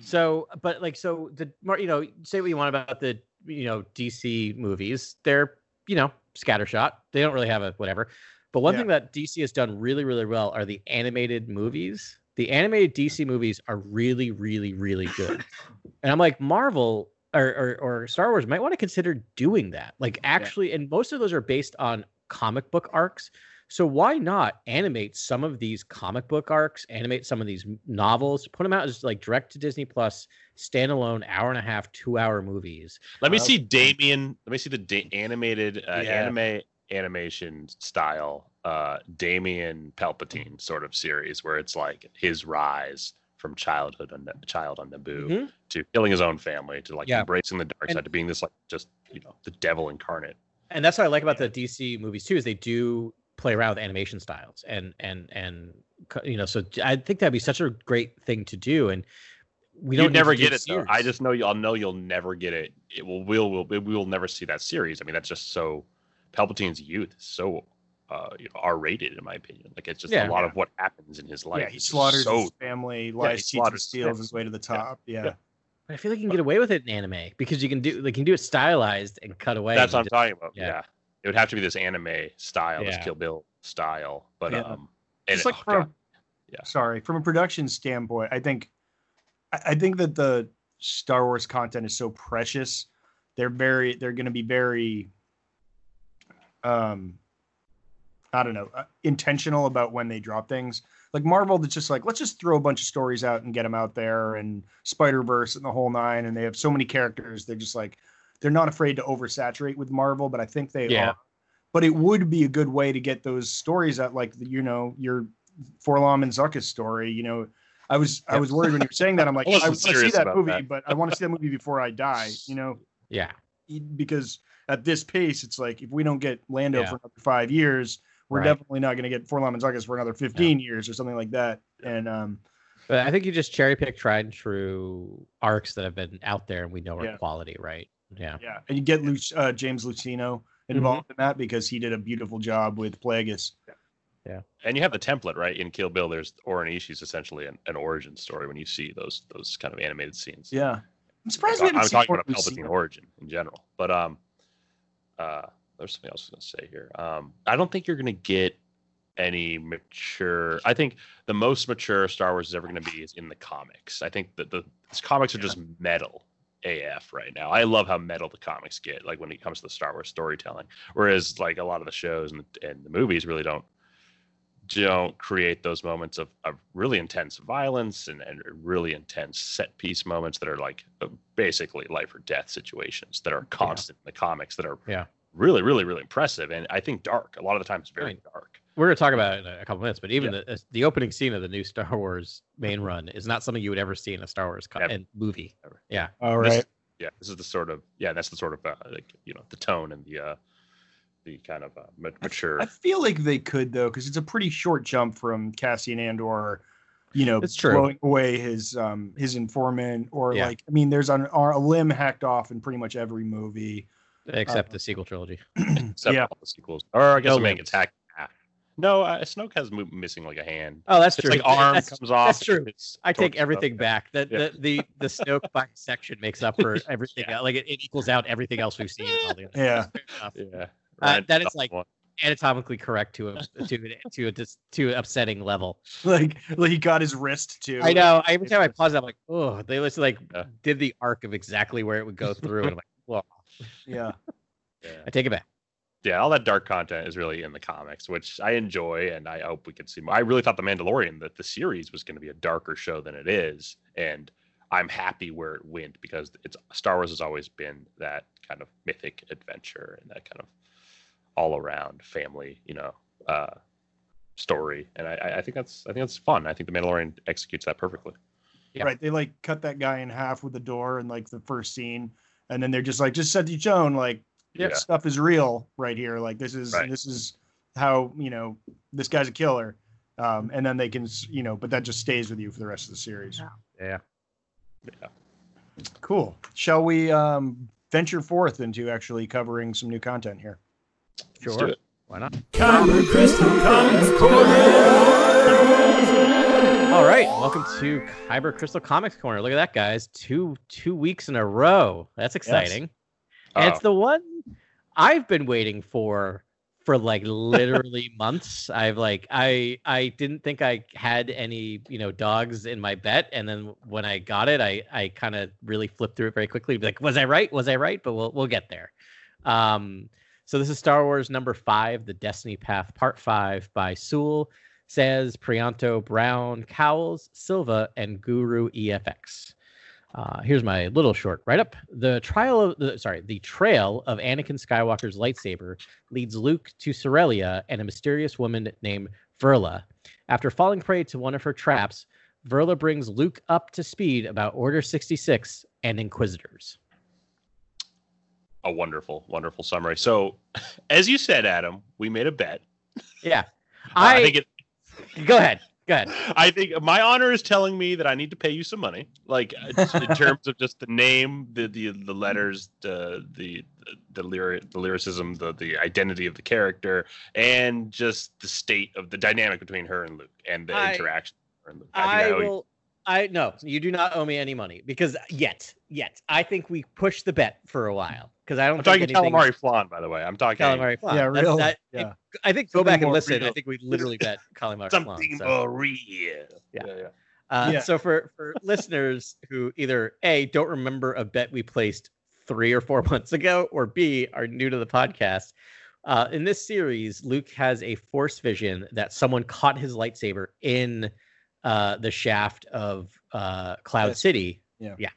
so, but like, so the more you know, say what you want about the you know DC movies, they're you know scattershot. They don't really have a whatever. But one Yeah. thing that DC has done really, really well are the animated movies. The animated DC movies are really, really, really good. And I'm like, Marvel, or, or or Star Wars might want to consider doing that. Like actually, and most of those are based on comic book arcs. So why not animate some of these comic book arcs, animate some of these novels, put them out as like direct to Disney Plus, standalone hour and a half, two hour movies. Let me Uh, see Damien. Let me see the da- animated uh, Yeah. anime animation style uh Damien Palpatine sort of series where it's like his rise from childhood on child on Naboo Mhm. to killing his own family to like Yeah. embracing the dark And- side to being this like just you know the devil incarnate. and that's what I like about the DC movies too is they do play around with animation styles and and and you know so I think that'd be such a great thing to do and we don't never do get it though. I just know you. I'll know you'll never get it. It will. We'll. We'll. We will never see that series. I mean, that's just so. Palpatine's youth is so, uh, you know, R-rated in my opinion. Like it's just Yeah. a lot of what happens in his life. yeah, he slaughters so his family, lies, cheats, and slaughters his steals family. his way to the top. Yeah. Yeah. But I feel like you can get away with it in anime because you can do like you can do it stylized and cut away. That's what I'm just- talking about. yeah. Yeah. It would have to be this anime style, this Kill Bill style. But Yeah. um, and Just like oh, from God. Yeah. sorry, from a production standpoint, I think I, I think that the Star Wars content is so precious. They're very they're going to be very um I don't know, uh, intentional about when they drop things. Like Marvel, that's just like let's just throw a bunch of stories out and get them out there, and Spider Verse and the whole nine, and they have so many characters. They're just like they're not afraid to oversaturate with Marvel, but I think they Yeah. are. But it would be a good way to get those stories out, like you know your 4-LOM and Zuckuss story. You know, I was I was worried when you were saying that. I'm <laughs> like, I I, want to see that movie, that. but I want to see that movie before I die. You know, <laughs> yeah. because at this pace, it's like if we don't get Lando Yeah. for another five years, we're Right. definitely not going to get 4-LOM and Zuckuss for another 15 years or something like that. And um, But I think you just cherry pick tried and true arcs that have been out there and we know are Yeah. quality, right? Yeah. yeah, and you get Luc- uh, James Luceno involved in that because he did a beautiful job with Plagueis. Yeah. And you have the template right in Kill Bill. There's O-Ren Ishii's essentially an, an origin story when you see those those kind of animated scenes. Yeah, I'm surprised we I'm, haven't I'm seen talking more about a Palpatine origin in general, but um, uh, there's something else I was going to say here. Um, I don't think you're going to get any mature. I think the most mature Star Wars is ever going to be is in the comics. I think that the comics are just metal AF right now. I love how metal the comics get, like when it comes to the Star Wars storytelling. Whereas like a lot of the shows and, and the movies really don't don't create those moments of, of really intense violence and, and really intense set piece moments that are like uh, basically life or death situations that are constant in the comics that are Yeah. really really really impressive and i think dark a lot of the times very Right. dark We're gonna talk about it in a couple minutes, but even the the opening scene of the new Star Wars main run is not something you would ever see in a Star Wars co- Never. in movie. Never. Yeah. All right. This- yeah this is the sort of yeah that's the sort of uh, like you know the tone and the uh the kind of uh, mature I feel like they could though, because it's a pretty short jump from Cassian Andor, you know, It's true. blowing away his um his informant, or Yeah. like I mean, there's an, a limb hacked off in pretty much every movie. Except the sequel trilogy. <clears throat> except yeah. all the sequels or i guess No no man hacked no uh, snoke has mo- missing like a hand Oh, that's it's true. like arm That's- comes off that's true. I take torso. everything back. The, Yeah. the the the Snoke <laughs> bisection makes up for everything. Yeah. else. Like it, it equals out everything else we've seen. in all the other- Yeah. Yeah Uh, that is like- Anatomically correct to a to to a to an upsetting level. <laughs> Like, like he got his wrist too. I know. Every time I pause, I'm like, oh, they just like Yeah. did the arc of exactly where it would go through, and I'm like, well, Yeah. <laughs> yeah. I take it back. yeah, all that dark content is really in the comics, which I enjoy, and I hope we can see more. I really thought the Mandalorian, that the series was going to be a darker show than it is, and I'm happy where it went because it's Star Wars has always been that kind of mythic adventure and that kind of all around family, you know, uh, story, and I- I, I think that's I think that's fun. I think the Mandalorian executes that perfectly. Yeah. Right. They like cut that guy in half with the door in like the first scene, and then they're just like, just set each own. Like, Yeah. stuff is real right here. Like this is Right. this is how you know this guy's a killer. Um, and then they can, you know, but that just stays with you for the rest of the series. Yeah. Yeah. Cool. Shall we um, venture forth into actually covering some new content here? Let's do Sure. it. Why not? Kyber Crystal Comics Corner. All right, welcome to Kyber Crystal Comics Corner. Look at that, guys! Two two weeks in a row. That's exciting. And it's the one I've been waiting for for like literally <laughs> months. I've like I I didn't think I had any you know dogs in my bet, and then when I got it, I I kind of really flipped through it very quickly. Be like, was I right? Was I right? But we'll we'll get there. Um, so this is Star Wars number five, The Destiny Path, Part Five by Soule, Saiz Prianto, Brown, Cowles, Silva, and Guru EFX. Uh, here's my little short write up. The trial of the sorry, the trail of Anakin Skywalker's lightsaber leads Luke to Sorelia and a mysterious woman named Verla. After falling prey to one of her traps, Verla brings Luke up to speed about Order 66 and Inquisitors. A wonderful, wonderful summary. So, <laughs> as you said, Adam, we made a bet. Yeah. <laughs> I, I, think it, go ahead. Go ahead. I think my honor is telling me that I need to pay you some money, like uh, in <laughs> terms of just the name, the the, the letters, the the the, lyric, the lyricism, the the identity of the character, and just the state of the dynamic between her and Luke and the I- interaction. her and Luke. I, think owe you- will. I no, you do not owe me any money because yet, yet, I think we pushed the bet for a while because I don't. I'm talking think anything- calamari flan, by the way. I'm talking Calamari flan. Yeah, That's- really. that- yeah. I think go back and more listen. I think we literally bet <laughs> calamari flan. something so. for real. Yeah. yeah. Uh, Yeah. So for for <laughs> listeners who either a don't remember a bet we placed three or four <laughs> months ago, or b are new to the podcast, uh, in this series, Luke has a force vision that someone caught his lightsaber in uh, the shaft of uh, Cloud Yes. City. Yeah. yeah,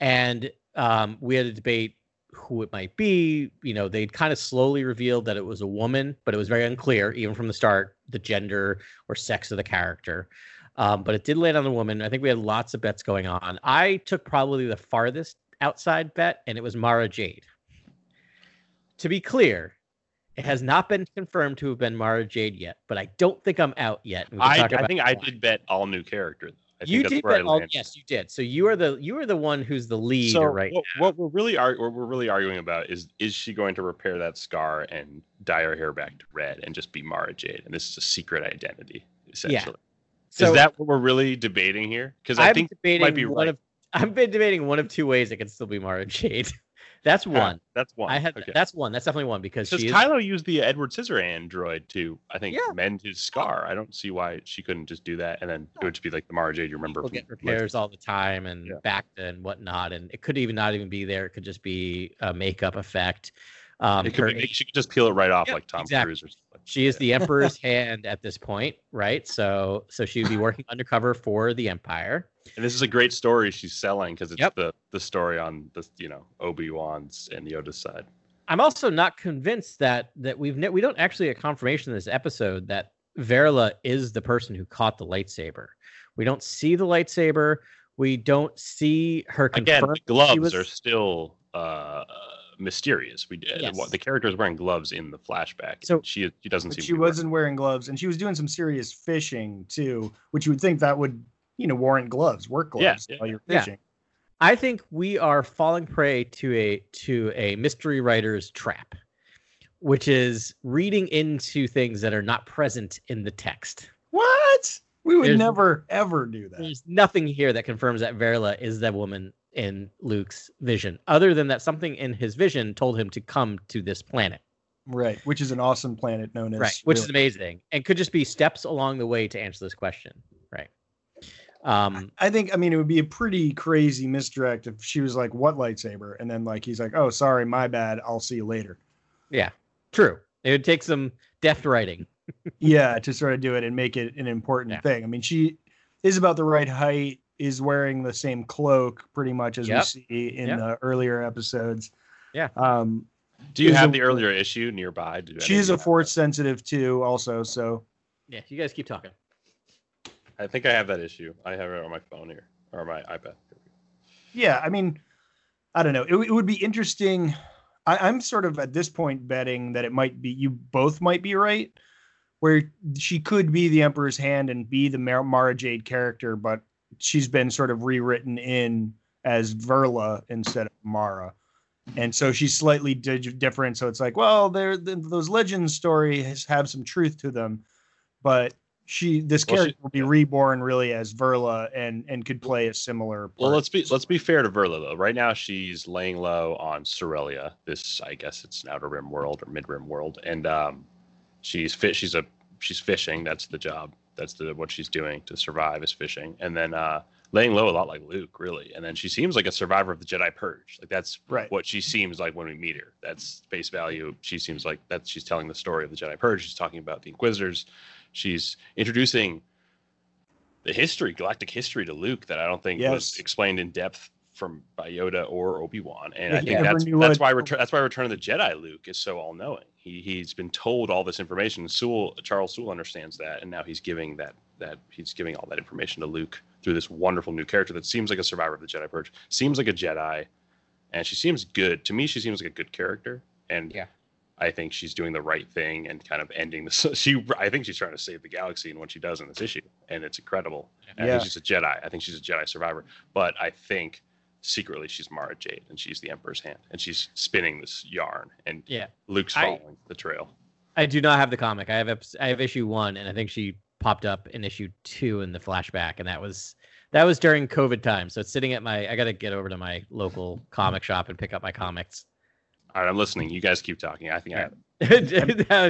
and um, we had a debate who it might be. You know, they'd kind of slowly revealed that it was a woman, but it was very unclear, even from the start, the gender or sex of the character. Um, but it did land on the woman. I think we had lots of bets going on. I took probably the farthest outside bet, and it was Mara Jade. To be clear, it has not been confirmed to have been Mara Jade yet, but I don't think I'm out yet. and we can I, I think I did bet all new character. You did where I bet all. Oh, landed. Yes, you did. So you are the you are the one who's the lead so right what, what we're really ar- what we're really arguing about is is she going to repair that scar and dye her hair back to red and just be Mara Jade and this is a secret identity essentially. So is that what we're really debating here? Because I I'm think debating might be one right. of I've been debating one of two ways it can still be Mara Jade. <laughs> That's Ah, one. that's one. I had okay. that's one. That's definitely one because she is, Kylo used the Edward Scissorhand droid to, I think, Yeah. mend his scar. I don't see why she couldn't just do that, and then it would just be like the Mara Jade you remember people from get repairs all the time and Yeah. back and whatnot, and it could even not even be there. It could just be a makeup effect. Um, It could her be, she could just peel it right off Yeah, like Tom exactly. Cruise or something. She is the emperor's hand at this point, right? So so she would be working undercover for the empire. And this is a great story she's selling because it's Yep. the the story on the you know Obi Wan's and Yoda's side. I'm also not convinced that that we've ne- we don't actually get confirmation in this episode that Verla is the person who caught the lightsaber. We don't see the lightsaber. We don't see her Again, the gloves was- are still uh, mysterious. We uh, Yes. the, the character is wearing gloves in the flashback. So- she she doesn't seem. she to wasn't wearing gloves, and she was doing some serious fishing too, which you would think that would, you know, warrant gloves, work gloves yeah, while you're yeah. fishing. I think we are falling prey to a to a mystery writer's trap, which is reading into things that are not present in the text. What? We would There's- never ever do that. There's nothing here that confirms that Verla is the woman in Luke's vision, other than that something in his vision told him to come to this planet, Right, which is an awesome planet known as right? Which is amazing, and could just be steps along the way to answer this question, right? Um, I think I mean it would be a pretty crazy misdirect if she was like, "What lightsaber?" and then like he's like, "Oh, sorry, my bad. I'll see you later." yeah, true. It would take some deft writing. <laughs> yeah, to sort of do it and make it an important Yeah. thing. I mean, she is about the right height, is wearing the same cloak pretty much as Yep. we see in Yep. the earlier episodes. Yeah. Um, Do you have a- the earlier issue nearby? Do she any is of a you have force sensitive too, also. So Yeah, you guys keep talking. I think I have that issue. I have it on my phone here or my iPad. yeah, I mean, I don't know. It, it would be interesting. I, I'm sort of at this point betting that it might be you both might be right, where she could be the Emperor's hand and be the Mara Jade character, but she's been sort of rewritten in as Verla instead of Mara. And so she's slightly di- different. So it's like, well, there th- those legends stories have some truth to them, but she this Well, she- character will be reborn really as Verla and and could play a similar. Well, let's be let's be fair to Verla though. Right now, she's laying low on Sorelia. This, I guess, it's an outer rim world or mid rim world, and um, she's fit. She's a she's fishing. That's the job. That's the what she's doing to survive is fishing, and then uh, laying low a lot like Luke, really. And then she seems like a survivor of the Jedi Purge. Like that's Right. what she seems like when we meet her. That's face value. She seems like that. She's telling the story of the Jedi Purge. She's talking about the Inquisitors. She's introducing the history, galactic history to Luke that I don't think was explained in depth from by Yoda or Obi Wan, and I think that's that's why Return that's why Return of the Jedi Luke is so all knowing. He he's been told all this information. Soule Charles Soule understands that, and now he's giving that that he's giving all that information to Luke through this wonderful new character that seems like a survivor of the Jedi Purge, seems like a Jedi, and she seems good to me. She seems like a good character, and Yeah. I think she's doing the right thing and kind of ending this. <laughs> She, I think she's trying to save the galaxy in what she does in this issue, and it's incredible. And I think she's a Jedi. I think she's a Jedi survivor, but I think secretly she's Mara Jade, and she's the Emperor's hand, and she's spinning this yarn, and Yeah. Luke's I- following the trail. I do not have the comic. I have ep- I have issue one, and I think she popped up in issue two in the flashback, and that was that was during COVID time. So it's sitting at my. I got to get over to my local comic shop and pick up my comics. All right, I'm listening. You guys keep talking. I think I have it. <laughs> I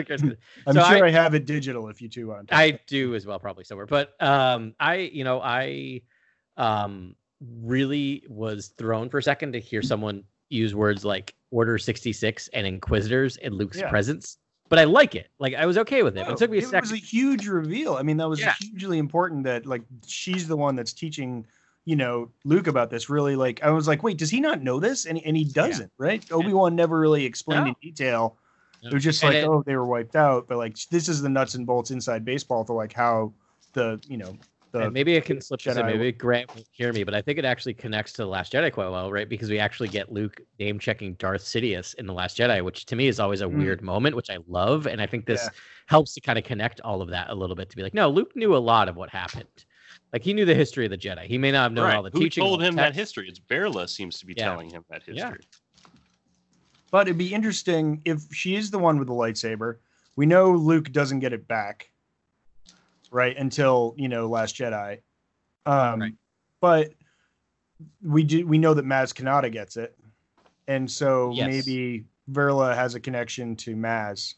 I'm So sure I- I, have it digital if you two want. I do as well, probably somewhere. But um, I, you know, I um really was thrown for a second to hear hmm. someone use words like Order 66 and Inquisitors in Luke's Yeah. presence. But I like it. Like I was okay with it. No, it took me a it second. was a huge reveal. I mean, that was Yeah. hugely important that like she's the one that's teaching, you know, Luke about this. Really, like I was like, wait, does he not know this? And and he doesn't, right? Obi Wan never really explained No. in detail. No. It was just like, it- oh, they were wiped out. But like, this is the nuts and bolts inside baseball for like how the you know and maybe I can slip this in. Maybe Grant won't hear me, but I think it actually connects to the Last Jedi quite well, right? Because we actually get Luke name checking Darth Sidious in the Last Jedi, which to me is always a Mm. weird moment, which I love, and I think this Yeah. helps to kind of connect all of that a little bit to be like, no, Luke knew a lot of what happened. Like he knew the history of the Jedi. He may not have known Right. all the Who teaching. told all the him that history? It's Verla seems to be Yeah. telling him that history. Yeah. history. But it'd be interesting if she is the one with the lightsaber. We know Luke doesn't get it back, right? Until you know Last Jedi. Um, Right. But we do we know that Maz Kanata gets it, and so Yes. maybe Verla has a connection to Maz,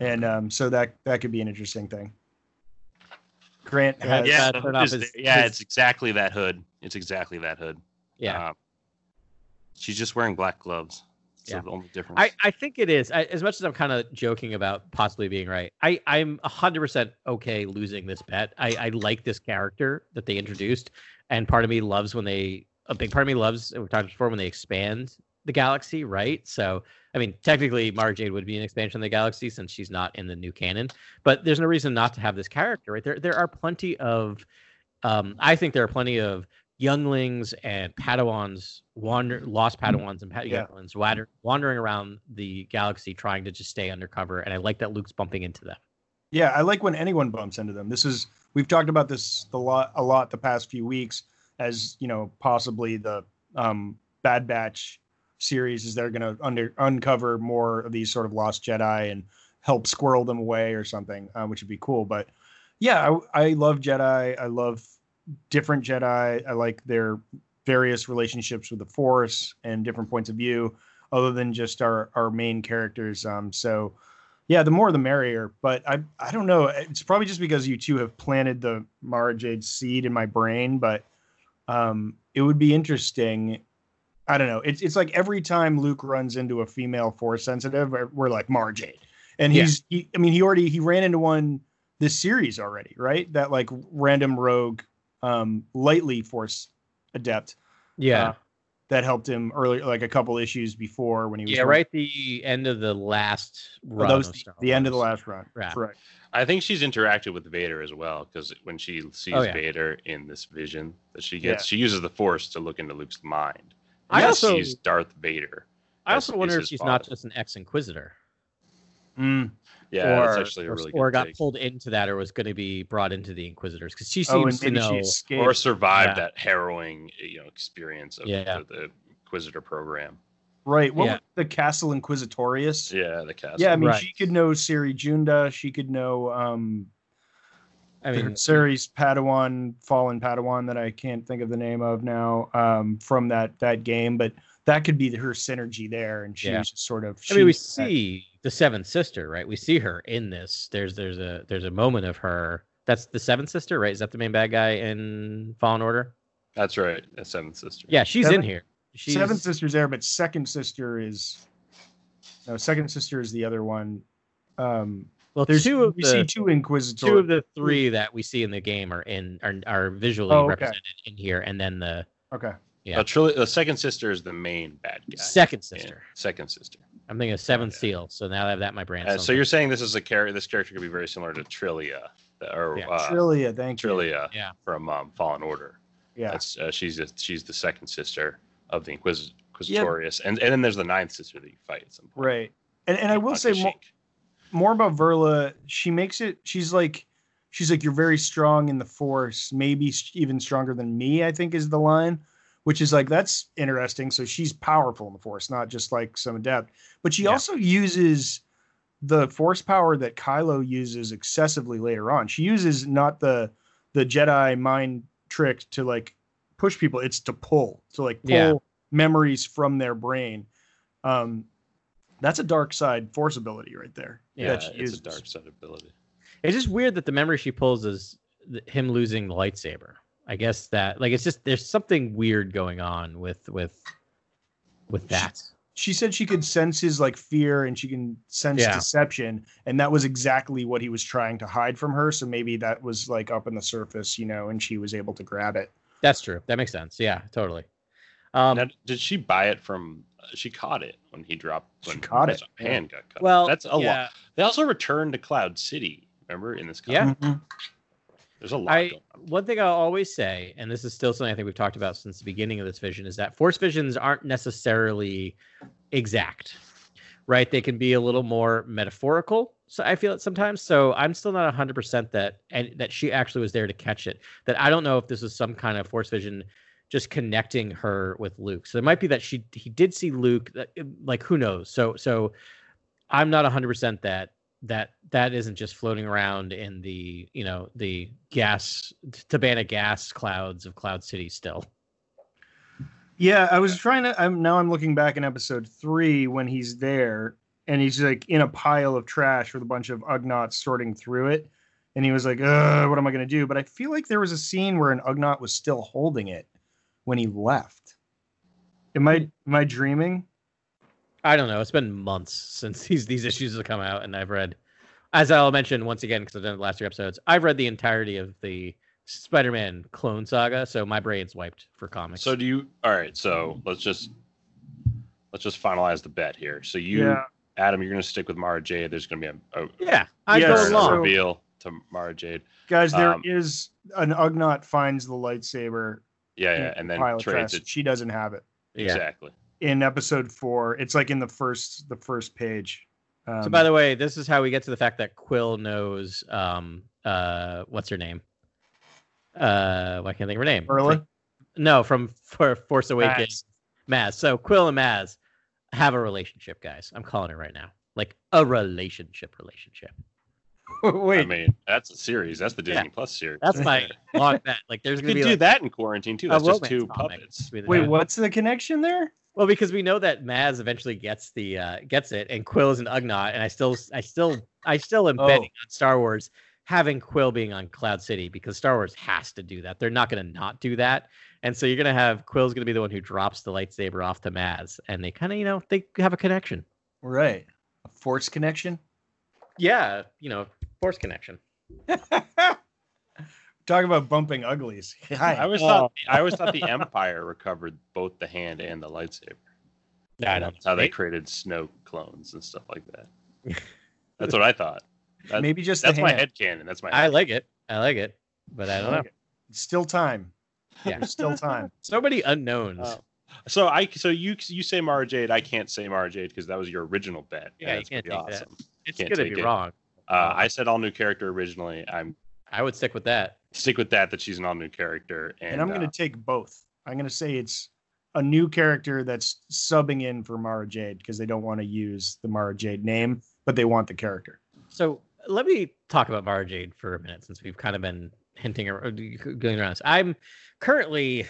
and um, so that that could be an interesting thing. Grant Yeah, has Yeah, turn off hood is his- yeah, his- it's exactly that hood. It's exactly that hood. Yeah. Um, she's just wearing black gloves. It's Yeah. the only difference. I, I think it is. I, as much as I'm kind of joking about possibly being right, I, I'm 100% okay losing this bet. I, I like this character that they introduced. And part of me loves when they, a big part of me loves, and we've talked before, when they expand the galaxy, right? So, I mean, technically, Mara Jade would be an expansion of the galaxy since she's not in the new canon. But there's no reason not to have this character, right? There, there are plenty of, um, I think there are plenty of younglings and Padawans, wander, lost Padawans and Pad- Yeah. younglings wander, wandering around the galaxy trying to just stay undercover. And I like that Luke's bumping into them. Yeah, I like when anyone bumps into them. This is we've talked about this a lot a lot the past few weeks as you know possibly the um, Bad Batch series is they're going to under uncover more of these sort of lost Jedi and help squirrel them away or something, uh, which would be cool. But yeah, I, I love Jedi. I love different Jedi. I like their various relationships with the Force and different points of view, other than just our our main characters. Um, so yeah, the more the merrier. But I I don't know. It's probably just because you two have planted the Mara Jade seed in my brain. But um, it would be interesting. I don't know. It's it's like every time Luke runs into a female force sensitive, we're- like Mara Jade, and Yeah. he's he, I mean he already he ran into one this series already, right? That like random rogue, um, lightly force adept Yeah. Uh, that helped him earlier, like a couple issues before when he was yeah, right. The end of the last Oh, that was the, the end of the last run. Yeah. Correct. I think she's interacted with Vader as well because when she sees Oh, yeah. Vader in this vision that she gets, Yeah. she uses the Force to look into Luke's mind. I also- sees Darth Vader. I also wonder if his she's not just an ex Inquisitor. Mm. Yeah, or, that's actually a really or good got take. pulled into that or was going to be brought into the Inquisitors because she Oh, seems and to maybe she know. or survived Yeah. that harrowing, you know, experience of Yeah. the, the Inquisitor program. right. What Yeah. the Castle Inquisitorius? Yeah, the castle. Yeah, I mean, Right. she could know Cere Junda. She could know um, I mean, Cere's Padawan, fallen Padawan that I can't think of the name of now um, from that that game. But that could be her synergy there, and she's Yeah. just sort of. I mean, we she- see the seventh sister, right? We see her in this. There's there's a there's a moment of her. That's the seventh sister, right? Is that the main bad guy in Fallen Order? That's right. The seventh sister. Yeah, she's Seven- in here. She's Seventh sister's there, but second sister is no. Second sister is the other one. Um, well, there's two of we the see two inquisitor. two of the three that we see in the game are in are are visually Oh, okay. represented in here, and then the Okay. Yeah. The, tril- the second sister is the main bad guy. second Yeah, sister. Second sister. I'm thinking of Seventh Okay. Seal. So now I have that in my brain. Uh, so you're saying this is a character. This character could be very similar to Trilla, or Yeah. uh, Trilla, thank you. Trilla Yeah. from um, Fallen Order. Yeah. That's uh, she's the, she's the second sister of the Inquis- Inquisitorius, and and then there's the ninth sister that you fight at some point. Right. And and I will say more, more about Verla. She makes it. She's like, she's like, you're very strong in the Force, maybe even stronger than me. I think is the line, which is like that's interesting. So she's powerful in the Force, not just like some adept. But she Yeah. also uses the Force power that Kylo uses excessively later on. She uses not the the Jedi mind trick to like push people; it's to pull, to like pull Yeah. memories from their brain. Um, that's a dark side Force ability right there. Yeah, that it's uses. a dark side ability. It's just weird that the memory she pulls is him losing the lightsaber. I guess that like it's just there's something weird going on with with with that. She said she could sense his like fear and she can sense Yeah. deception, and that was exactly what he was trying to hide from her. So maybe that was like up on the surface, you know, and she was able to grab it. That's true. That makes sense. Yeah, totally. Um, Now, did she buy it from? uh, She caught it when he dropped. She When caught his it, Hand got cut. well, that's a lot. They also returned to Cloud City. Remember in this? Yeah. comic? There's a lot. I one thing I'll always say, and this is still something I think we've talked about since the beginning of this vision, is that force visions aren't necessarily exact, right? They can be a little more metaphorical. So I feel it sometimes. So I'm still not 100 percent that and that she actually was there to catch it. That I don't know if this was some kind of force vision, just connecting her with Luke. So it might be that she he did see Luke. that- Like who knows? So so I'm not 100 percent that that that isn't just floating around in the you know the gas Tibanna gas clouds of Cloud City still. Yeah, I was trying to. I'm now. I'm looking back in episode three when he's there, and he's like in a pile of trash with a bunch of Ugnaughts sorting through it, and he was like, "Uh, what am I going to do?" But I feel like there was a scene where an Ugnaught was still holding it when he left. Am I am I dreaming? I don't know. It's been months since <laughs> these these issues have come out, and I've read, as I'll mention once again because I've done the last three episodes. I've read the entirety of the Spider-Man clone saga, so my brain's wiped for comics. So do you? All right. So let's just let's just finalize the bet here. So you, Yeah. Adam, you're going to stick with Mara Jade. There's going to be a, a, yeah, I'm Yes, going along. so- reveal to Mara Jade. Guys, there is Um, an Ugnaught finds the lightsaber. Yeah, yeah, and then trades it. She doesn't have it Yeah. Exactly. In episode four. It's like in the first the first page. Um, So by the way, this is how we get to the fact that Kuiil knows um uh what's her name? Uh why can't I think of her name? Verla? No, from for Force Awakens. Maz. Maz. So Kuiil and Maz have a relationship, guys. I'm calling it right now. Like a relationship relationship. <laughs> Wait, I mean, that's a series. That's the Yeah. Disney Plus series. That's my <laughs> long bet. Like there's You gonna could be do like that in quarantine too. That's just two comic puppets. wait, what's the connection there? Well, because we know that Maz eventually gets the uh, gets it, and Kuiil is an Ugnaught, and I still, I still, I still am Oh. betting on Star Wars having Kuiil being on Cloud City because Star Wars has to do that. They're not going to not do that, and so you're going to have Kuiil's going to be the one who drops the lightsaber off to Maz, and they kind of, you know, they have a connection. Right, a force connection. Yeah, you know, Force connection. <laughs> Talk about bumping uglies. <laughs> I Hi. always thought I always thought the Empire recovered both the hand and the lightsaber. I don't That's how they They- created Snoke clones and stuff like that. <laughs> That's what I thought. That- Maybe just that's the my hand. head canon. That's my. I like it. I like it, but I don't know. Okay. It's still time. Yeah. There's still time. <laughs> So many unknowns. Oh. So I so you you say Mara Jade. I can't say Mara Jade because that was your original bet. Yeah, you that's can't pretty take that. awesome. it's can't gonna be it. wrong. Uh, I said all new character originally. I'm I would stick with that. Stick with that. That she's an all new character, and, And, I'm going to uh, take both. I'm going to say it's a new character that's subbing in for Mara Jade because they don't want to use the Mara Jade name, but they want the character. So let me talk about Mara Jade for a minute, since we've kind of been hinting or going around. I'm currently,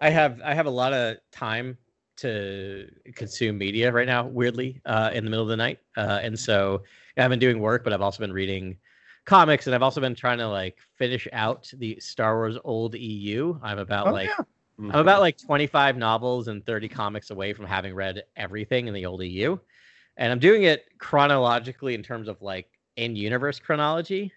I have I have a lot of time to consume media right now. Weirdly, uh, in the middle of the night, uh, and so I've been doing work, but I've also been reading comics, and I've also been trying to like finish out the Star Wars old EU. I'm about Oh, like yeah. I'm about like 25 novels and 30 comics away from having read everything in the old EU. And I'm doing it chronologically in terms of like in universe chronology.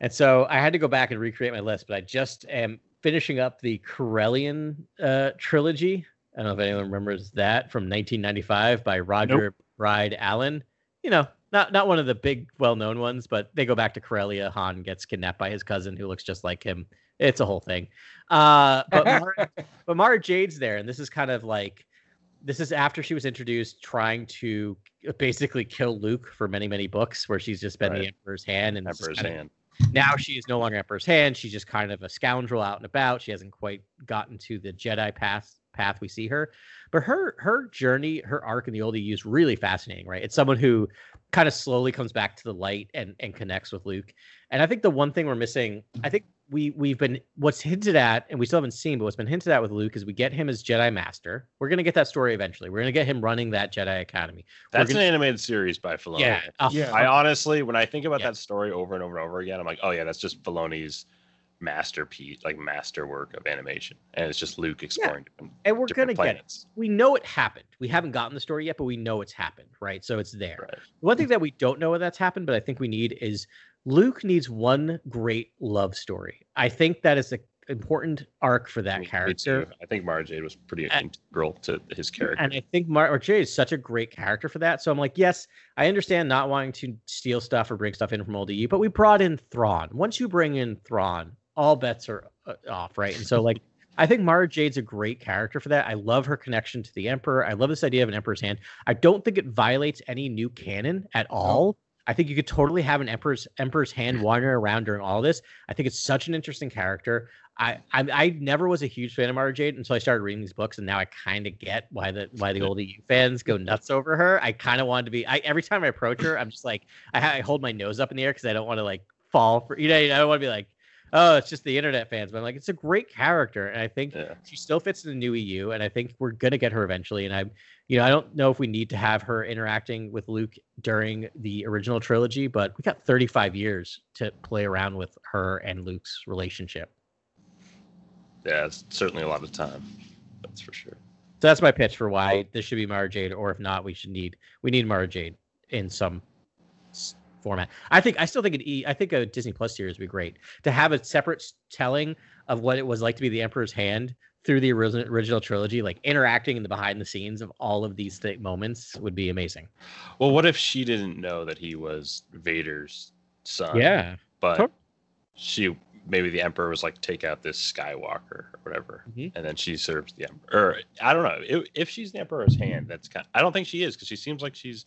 And so I had to go back and recreate my list, but I just am finishing up the Corellian uh, trilogy. I don't know if anyone remembers that from 1995 by Roger MacBride Allen. You know, not not one of the big well-known ones, but they go back to Corellia. Han gets kidnapped by his cousin who looks just like him. It's a whole thing. Uh, but <laughs> Mara, but Mara Jade's there, and this is kind of like this is after she was introduced, trying to basically kill Luke for many many books, where she's just been the Emperor's hand, and Emperor's kind of- hand. now she is no longer Emperor's hand. She's just kind of a scoundrel out and about. She hasn't quite gotten to the Jedi path path we see her. But her her journey, her arc in the old EU is really fascinating, right? It's someone who kind of slowly comes back to the light and and connects with Luke. And I think the one thing we're missing, I think we we've been what's hinted at, and we still haven't seen, but what's been hinted at with Luke is we get him as Jedi Master. We're gonna get that story eventually. We're gonna get him running that Jedi Academy. That's gonna- an animated series by Filoni. yeah, a Yeah. I honestly, when I think about Yeah. that story over and over and over again, I'm like, oh yeah, that's just Filoni's masterpiece, like masterwork of animation, and it's just Luke exploring different, and we're gonna get it. we know it happened. We haven't gotten the story yet, but we know it's happened, right? So it's there. Right. One thing that we don't know that's happened, but I think we need is Luke needs one great love story. I think that is an important arc for that Me- character. too. I think Mara Jade was pretty And- integral to his character. And I think Mar Jade is such a great character for that. So I'm like, yes, I understand not wanting to steal stuff or bring stuff in from old EU, but we brought in Thrawn. Once you bring in Thrawn, all bets are uh, off, right? And so like, I think Mara Jade's a great character for that. I love her connection to the Emperor. I love this idea of an Emperor's hand. I don't think it violates any new canon at all. I think you could totally have an Emperor's Emperor's hand wandering around during all this. I think it's such an interesting character. I, I I never was a huge fan of Mara Jade until I started reading these books, and now I kind of get why the why the old EU fans go nuts over her. I kind of wanted to be. I every time I approach her, I'm just like I, I hold my nose up in the air because I don't want to like fall for you know. I don't want to be like, oh, it's just the internet fans. But I'm like, it's a great character, and I think Yeah. she still fits in the new EU, and I think we're gonna get her eventually. And I, you know, I don't know if we need to have her interacting with Luke during the original trilogy, but we got 35 years to play around with her and Luke's relationship. yeah, it's certainly a lot of time. That's for sure. So that's my pitch for why this should be Mara Jade, or if not, we should need we need Mara Jade in some format. I think I still think an E. I think a Disney Plus series would be great to have a separate telling of what it was like to be the Emperor's hand through the original original trilogy, like interacting in the behind the scenes of all of these th- moments would be amazing. Well, what if she didn't know that he was Vader's son? Yeah, but she maybe the emperor was like take out this skywalker or whatever Mhm. and then she serves the emperor or i don't know if, if she's the emperor's hand that's kind i don't think she is because she seems like she's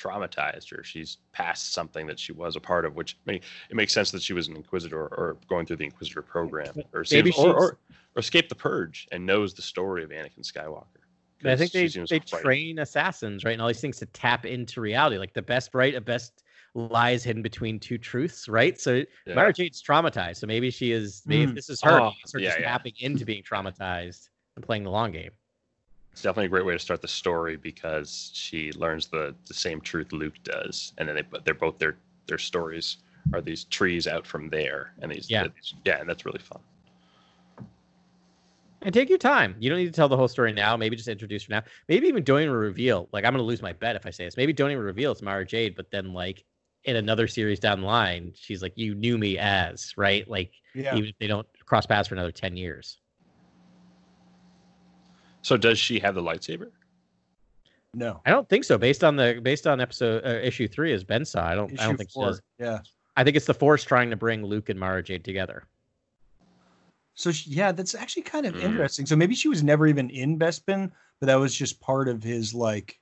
traumatized or she's past something that she was a part of which may, it makes sense that she was an inquisitor or going through the inquisitor program or, Maybe or, or, or escaped the purge and knows the story of anakin skywalker I think they they train assassins, right, and all these things to tap into reality, like the best right, a best lies hidden between two truths, right? So Yeah. Mara Jade's traumatized, so maybe she is. Maybe Mm. this is her, Oh, her yeah, just yeah. tapping into being traumatized and playing the long game. It's definitely a great way to start the story because she learns the the same truth Luke does, and then they but they're both their their stories are these trees out from there, and these Yeah. these- yeah, and that's really fun. And take your time. You don't need to tell the whole story now. Maybe just introduce her now. Maybe even don't even reveal. Like I'm gonna lose my bet if I say this. Maybe don't even reveal it's Mara Jade, but then like in another series down the line, she's like, "You knew me as right." Like Yeah. even if they don't cross paths for another ten years. So does she have the lightsaber? No. I don't think so. Based on the based on episode uh, issue three, as Ben saw, I don't. I Issue don't think four. she does. Yeah. I think it's the Force trying to bring Luke and Mara Jade together. So she, yeah, that's actually kind of Mm. interesting. So maybe she was never even in Bespin, but that was just part of his like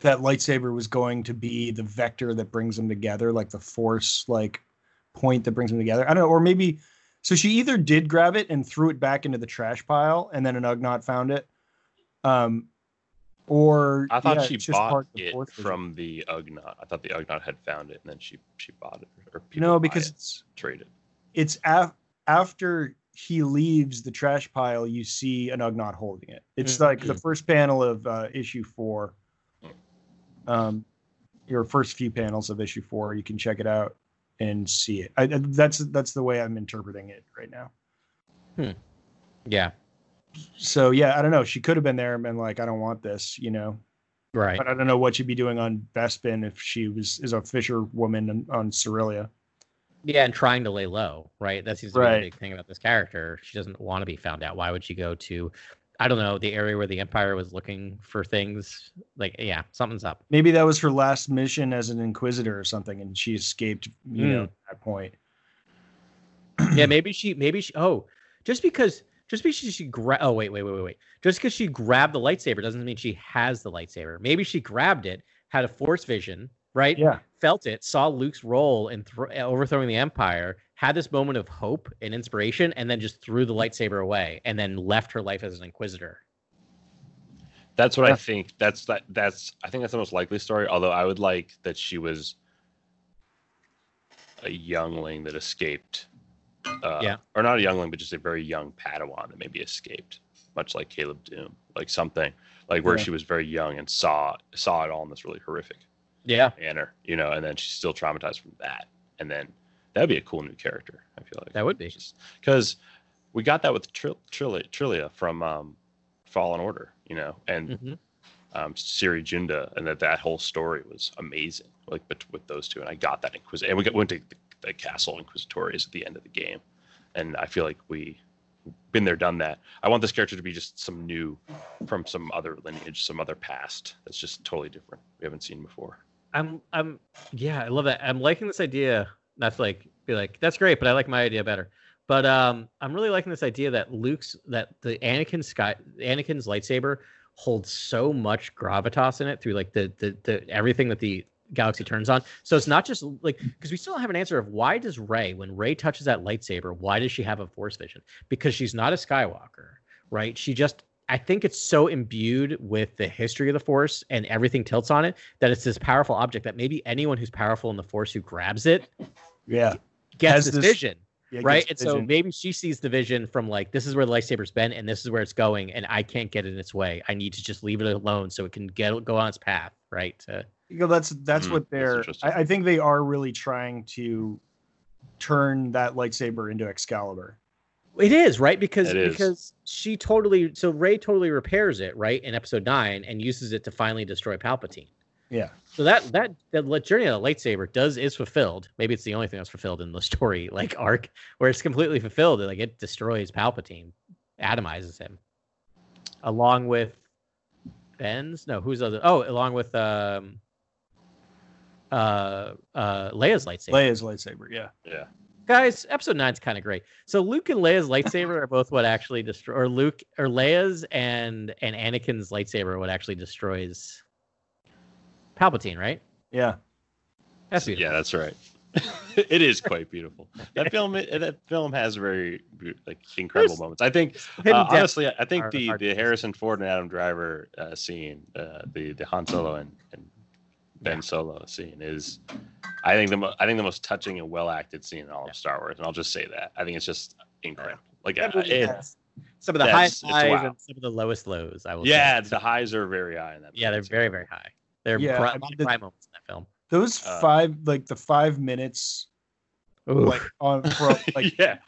that lightsaber was going to be the vector that brings them together, like the force like point that brings them together. I don't know, or maybe so she either did grab it and threw it back into the trash pile and then an Ugnaught found it. Um or I thought yeah, she just bought part of the it from the Ugnaught. I thought the Ugnaught had found it, and then she she bought it, or No, because it, it's traded. it's af- after he leaves the trash pile, you see an Ugnaught holding it. It's Mm. like the first panel of uh, issue four. Um, your first few panels of issue four, you can check it out and see it. I, that's that's the way I'm interpreting it right now. Hmm. Yeah. So yeah, I don't know. She could have been there and been like, I don't want this, you know. Right. But I don't know what she'd be doing on Bespin if she was is a fisher woman on, on Cerelia. Yeah, and trying to lay low, right? That seems to be Right. the big thing about this character. She doesn't want to be found out. Why would she go to, I don't know, the area where the Empire was looking for things? Like, yeah, something's up. Maybe that was her last mission as an inquisitor or something, and she escaped. You know, Mm. at that point. yeah, <clears throat> maybe she, maybe she. Oh, just because, just because she, she gra- Oh, wait, wait, wait, wait, wait. Just because she grabbed the lightsaber doesn't mean she has the lightsaber. Maybe she grabbed it, had a force vision, right? Yeah, Felt it, saw Luke's role in thro- overthrowing the Empire, had this moment of hope and inspiration, and then just threw the lightsaber away, and then left her life as an inquisitor. That's what Yeah. I think. That's that. That's I think that's the most likely story. Although I would like that she was a youngling that escaped. Uh, Yeah. Or not a youngling, but just a very young Padawan that maybe escaped, much like Caleb Dume, like something like where Yeah. she was very young and saw saw it all in this really horrific Yeah, manner, you know, and then she's still traumatized from that, and then that'd be a cool new character. I feel like that would be. because we got that with Tril- Trilla, Trilla from um, Fallen Order, you know, and Mhm. um, Cere Junda, and that that whole story was amazing, like bet- with those two, and I got that Inquisitor, and we got, went to the, the Castle Inquisitorius at the end of the game, and I feel like we been there, done that. I want this character to be just some new, from some other lineage, some other past that's just totally different. We haven't seen before. I'm I'm yeah, I love that. I'm liking this idea. To like be like, that's great, but I like my idea better. But um I'm really liking this idea that Luke's that the Anakin sky Anakin's lightsaber holds so much gravitas in it through like the the, the everything that the galaxy turns on. So it's not just like because we still have an answer of why does Rey, when Rey touches that lightsaber, why does she have a force vision? Because she's not a Skywalker, right? She just I think it's so imbued with the history of the Force and everything tilts on it that it's this powerful object that maybe anyone who's powerful in the Force who grabs it yeah, gets Has this, this- vision, yeah right? gets And so maybe she sees the vision from like this is where the lightsaber's been and this is where it's going, and I can't get in its way. I need to just leave it alone so it can get go on its path, right? To, You know, that's that's Mm, what they're. interesting. I, I think they are really trying to turn that lightsaber into Excalibur. It is right because It is. because she totally so Rey totally repairs it right in episode nine and uses it to finally destroy Palpatine. Yeah, So that that that journey of the lightsaber does is fulfilled. Maybe it's the only thing that's fulfilled in the story <laughs> like arc where it's completely fulfilled. Like it destroys Palpatine, atomizes him, along with Ben's. No, who's other? Oh, along with um uh uh Leia's lightsaber. Leia's lightsaber. Yeah, Yeah. Guys, episode nine's kind of great. So Luke and Leia's lightsaber are both what actually destroy, or Luke or Leia's and and Anakin's lightsaber are what actually destroys Palpatine, right? yeah. That's beautiful. Yeah, that's right. <laughs> it is quite beautiful. That film, that film has very like incredible There's moments. I think, uh, honestly, I think are the hard the. Harrison Ford and Adam Driver uh, scene, uh, the the Han Solo and, and Ben Yeah. Solo scene is, I think the mo- I think the most touching and well acted scene in all of Star Wars, and I'll just say that. I think it's just incredible. Like, uh, it, some of the highest highs wow. and some of the lowest lows. I will. yeah, say. the highs are very high in that. yeah, they're movie. very very high. They're Yeah, pri- I a mean, the- prime moments in that film. Those Uh, five, like the five minutes, Oof. like on for, <laughs> like yeah,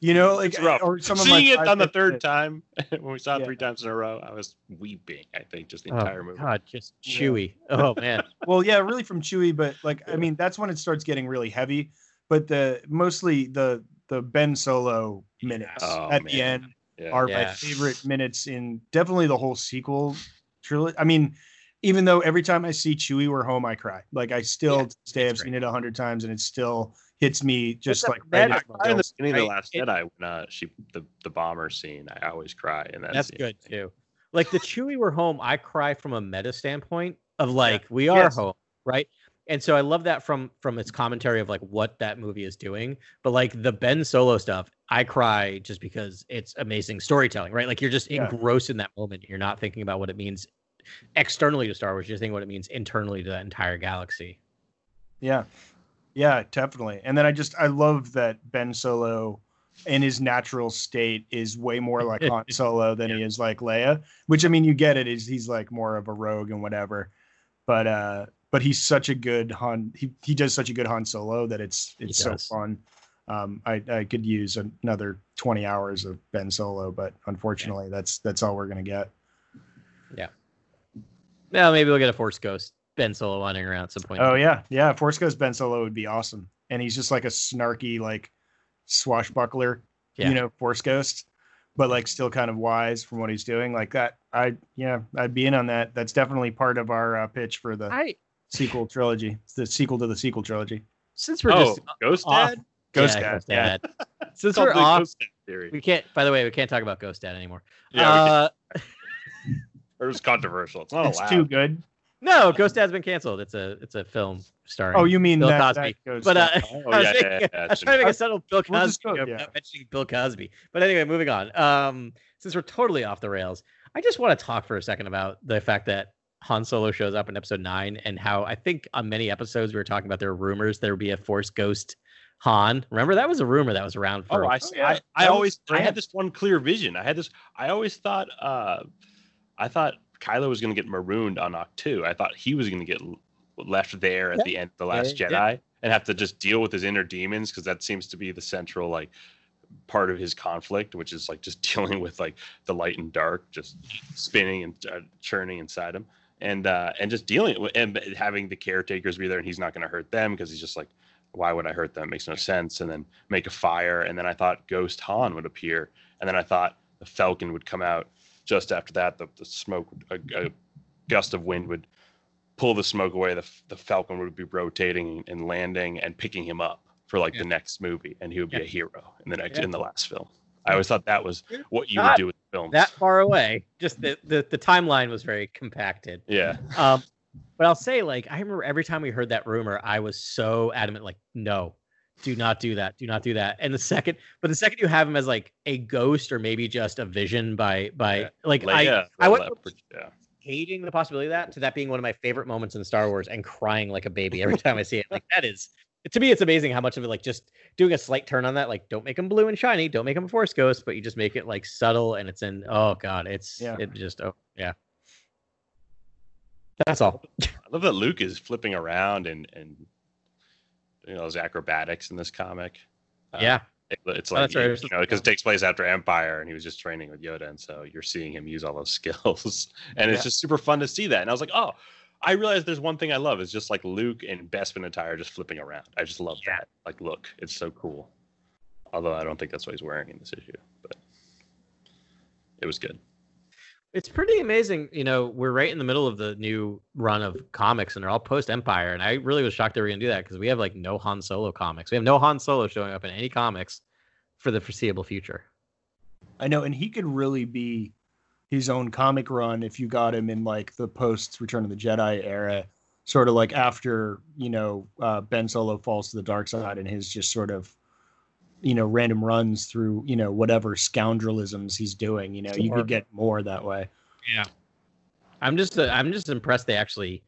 you know, like it's rough. or some of my Seeing it on the third that- time <laughs> when we saw it Yeah. three times in a row, I was weeping. I think just the oh entire movie. God, just Yeah. Chewie. Oh man. <laughs> Well, yeah, really from Chewie, but like I mean, that's when it starts getting really heavy. But the mostly the the Ben Solo minutes Oh, at the end Yeah. are my favorite minutes in definitely the whole sequel trilogy. I mean, even though every time I see Chewie, we're home, I cry. Like I still Yeah, to this day it's I've seen it a hundred times, and it's still hits me just It's like right magic I, in the feels. beginning of the? Last It- Jedi, when uh, she the the bomber scene, I always cry in that. That's scene. good too. Like the Chewie we're home, I cry from a meta standpoint of like we are Yes. home, right? And so I love that from from its commentary of like what that movie is doing. But like the Ben Solo stuff, I cry just because it's amazing storytelling, right? Like you're just Yeah. engrossed in that moment. You're not thinking about what it means externally to Star Wars. You're thinking what it means internally to that entire galaxy. Yeah. Yeah, definitely. And then I just I love that Ben Solo in his natural state is way more like Han <laughs> Solo than he is like Leia. Which I mean, you get it. Is he's like more of a rogue and whatever, but uh, but he's such a good Han. He he does such a good Han Solo that it's it's so fun. Um, I I could use another twenty hours of Ben Solo, but unfortunately, that's that's all we're gonna get. Yeah. Well, maybe we'll get a Force Ghost Ben Solo wandering around at some point. Oh yeah, yeah. Force Ghost Ben Solo would be awesome, and he's just like a snarky like swashbuckler, Yeah. you know, Force Ghost, but like still kind of wise from what he's doing. Like that, I yeah, I'd be in on that. That's definitely part of our uh, pitch for the I sequel trilogy. It's the sequel to the sequel trilogy. since we're oh, just Ghost off- Dad. Ghost yeah, Dad, Ghost yeah. Dad. Since we're the off, Ghost Dad theory. we can't. By the way, we can't talk about Ghost Dad anymore. Yeah, we uh, can- <laughs> it was controversial. It's not It's allowed. too good. No, Ghost Dad's been canceled. It's a it's a film starring. Oh, you mean Bill that, Cosby. that Ghost but uh, Dad. <laughs> Oh, I was yeah, thinking- yeah, <laughs> yeah, I was trying to make a subtle Bill Cosby We'll go- yeah. without mentioning Bill Cosby. But anyway, moving on. Um, since we're totally off the rails, I just want to talk for a second about the fact that Han Solo shows up in Episode Nine and how I think on many episodes we were talking about there were rumors there would be a Force Ghost Han. Remember that was a rumor that was around for. Oh, I, yeah. I, I always I had this one clear vision. I had this. I always thought. uh I thought Kylo was going to get marooned on Ahch-To. I thought he was going to get left there at Yeah. the end of the Last Yeah, Jedi and have to just deal with his inner demons because that seems to be the central like part of his conflict, which is like just <laughs> dealing with like the light and dark, just spinning and uh, churning inside him, and uh, and just dealing with and having the caretakers be there, and he's not going to hurt them because he's just like, why would I hurt them? It makes no sense. And then make a fire, and then I thought Ghost Han would appear, and then I thought the Falcon would come out just after that. The the smoke, a, a gust of wind would pull the smoke away. The the Falcon would be rotating and landing and picking him up for like Yeah. the next movie, and he would be Yeah. a hero in the next Yeah. in the last film. I always thought that was what you would do with films. that far away. Just the, the the timeline was very compacted. yeah, Um, but I'll say, like, I remember every time we heard that rumor, I was so adamant, like, no, do not do that, do not do that. And the second, but the second you have him as like a ghost or maybe just a vision by by Yeah. like Like, I yeah, I well, went from yeah. hating the possibility of that to that being one of my favorite moments in Star Wars and crying like a baby every time I see it. Like that is to me, it's amazing how much of it like just doing a slight turn on that. Like, don't make him blue and shiny, don't make him a force ghost, but you just make it like subtle and it's in. Oh god, it's Yeah. it just oh yeah. That's all. I love that Luke is flipping around and and you know his acrobatics in this comic. Uh, yeah. it- it's Oh, like that's right. you know because it takes place after Empire and he was just training with Yoda and so you're seeing him use all those <laughs> skills and it's just super fun to see that and I was like oh I realized there's one thing I love is just like Luke and Bespin attire just flipping around. I just love Yeah. that. Like look, it's so cool. Although I don't think that's what he's wearing in this issue, but it was good. It's pretty amazing. You know, we're right in the middle of the new run of comics, and they're all post Empire. And I really was shocked they were going to do that because we have like no Han Solo comics. We have no Han Solo showing up in any comics for the foreseeable future. I know, and he could really be his own comic run if you got him in like the post Return of the Jedi era, sort of like after you know uh, Ben Solo falls to the dark side and his just sort of you know random runs through you know whatever scoundrelisms he's doing. You know, you could get more that way. Yeah, I'm just uh, I'm just impressed they actually.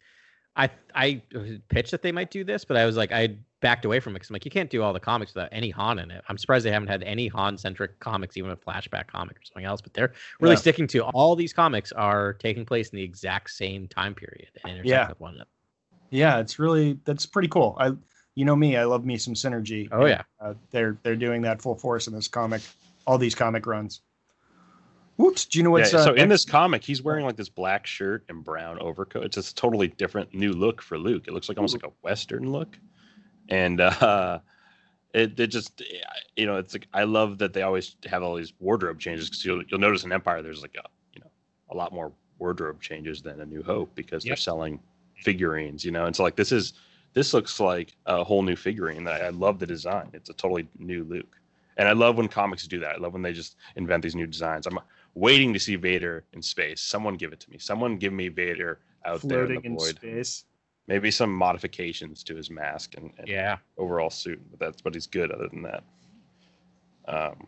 I I pitched that they might do this, but I was like I backed away from it because I'm like you can't do all the comics without any Han in it. I'm surprised they haven't had any Han centric comics, even a flashback comic or something else. But they're really Yeah. sticking to all these comics are taking place in the exact same time period and intersect Yeah. with one another. Yeah, it's really that's pretty cool. I you know me, I love me some synergy. Oh, yeah. uh, they're they're doing that full force in this comic, all these comic runs. Whoops! Do you know what's yeah, uh, so in this comic, he's wearing like this black shirt and brown overcoat. It's a totally different new look for Luke. It looks like almost like a Western look, and uh, it it just you know it's like I love that they always have all these wardrobe changes because you'll you'll notice in Empire there's like a you know a lot more wardrobe changes than a New Hope because they're selling figurines, you know, and so like this is this looks like a whole new figurine. I, I love the design. It's a totally new Luke. And I love when comics do that. I love when they just invent these new designs. I'm waiting to see Vader in space. Someone give it to me. Someone give me Vader out there floating in in the void. space. Maybe some modifications to his mask and, and Yeah. overall suit, but that's but he's good other than that. Um,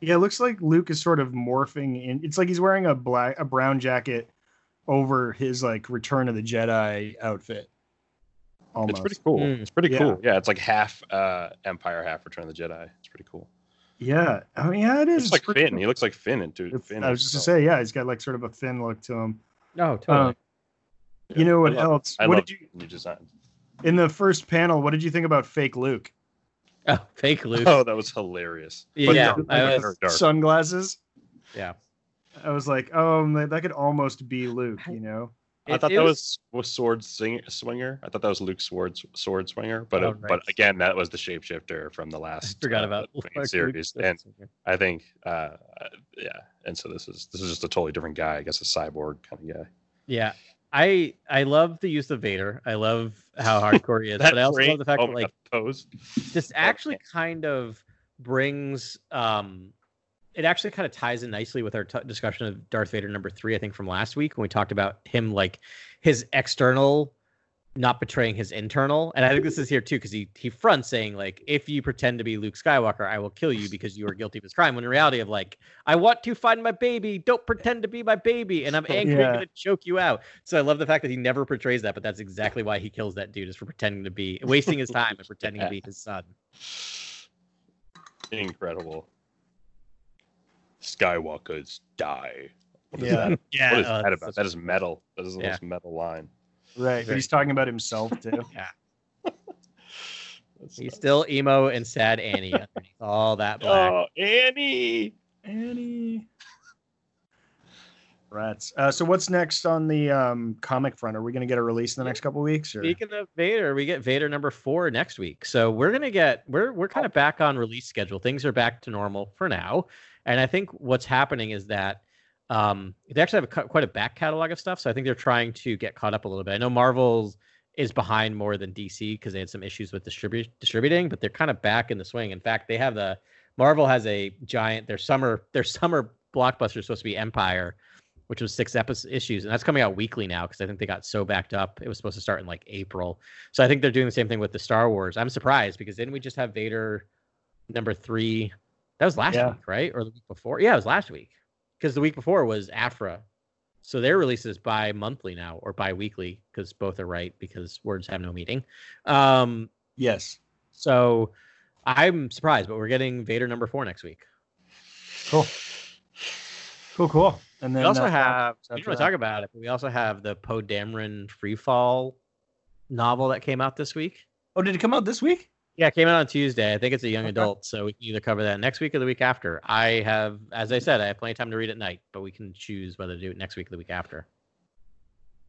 Yeah, it looks like Luke is sort of morphing in. It's like he's wearing a black, a brown jacket over his like Return of the Jedi outfit. Almost. it's pretty cool. Mm. It's pretty Yeah. cool. Yeah, it's like half uh, Empire, half Return of the Jedi. It's pretty cool. Yeah, I mean, yeah, it is. It's like pretty Finn. He looks like Finn into cool. Finn. I was just to say, yeah, he's got like sort of a Finn look to him. No, totally. Um, you know what I love- else? I what love did you new design. in the first panel? What did you think about fake Luke? oh, fake Luke. Oh, that was hilarious. Yeah, dark, I was- Sunglasses. Yeah. I was like, oh, that could almost be Luke, you know? I It- thought it that was was sword swinger. I thought that was Luke Sword's sword swinger, but Oh, right. but again, that was the shapeshifter from the last I forgot uh, about Luke series, Luke. and I think, uh, yeah, and so this is this is just a totally different guy. I guess a cyborg kind of guy. Yeah. I I love the use of Vader. I love how <laughs> hardcore he is, but I also frame- love the fact oh that like pose. this actually kind of brings um it actually kind of ties in nicely with our t- discussion of Darth Vader number 3 I think from last week when we talked about him like his external not betraying his internal and I think this is here too because he he fronts saying like if you pretend to be Luke Skywalker I will kill you because you are guilty of this crime when in reality of like I want to find my baby don't pretend to be my baby and I'm angry Yeah. I'm gonna choke you out so I love the fact that he never portrays that but that's exactly why he kills that dude is for pretending to be wasting his time and pretending to be <laughs> his son Incredible. Skywalkers die. What is Yeah. that? yeah What is oh, that that's about? That is metal. That is the Yeah. most metal line. Right. Very He's talking about himself, too. <laughs> That's He's nuts. still emo and sad Annie <laughs> underneath all that black. Oh, Annie. Annie. Rats. Uh, so what's next on the um, comic front? Are we going to get a release in the next couple weeks? Or? Speaking of Vader, we get Vader number four next week. So we're gonna get we're we're kind of back on release schedule. Things are back to normal for now, and I think what's happening is that um, they actually have a, quite a back catalog of stuff. So I think they're trying to get caught up a little bit. I know Marvel's is behind more than DC because they had some issues with distribu- distributing, but they're kind of back in the swing. In fact, they have the Marvel has a giant their summer their summer blockbuster is supposed to be Empire, which was six episodes issues, and that's coming out weekly now because I think they got so backed up. It was supposed to start in like April, so I think they're doing the same thing with the Star Wars. I'm surprised because didn't we just have Vader number three? That was last Yeah. week, right, or the week before? Yeah, it was last week because the week before was Aphra. So their releases bi monthly now or bi weekly because both are right because words have no meaning. Um, Yes. so I'm surprised, but we're getting Vader number four next week. Cool. Cool, cool. And then we also uh, have we want to talk about it, but we also have the Poe Dameron Freefall novel that came out this week. Oh, did it come out this week? Yeah, it came out on Tuesday. I think it's a young Okay. adult, so we can either cover that next week or the week after. I have, as I said, I have plenty of time to read at night, but we can choose whether to do it next week or the week after.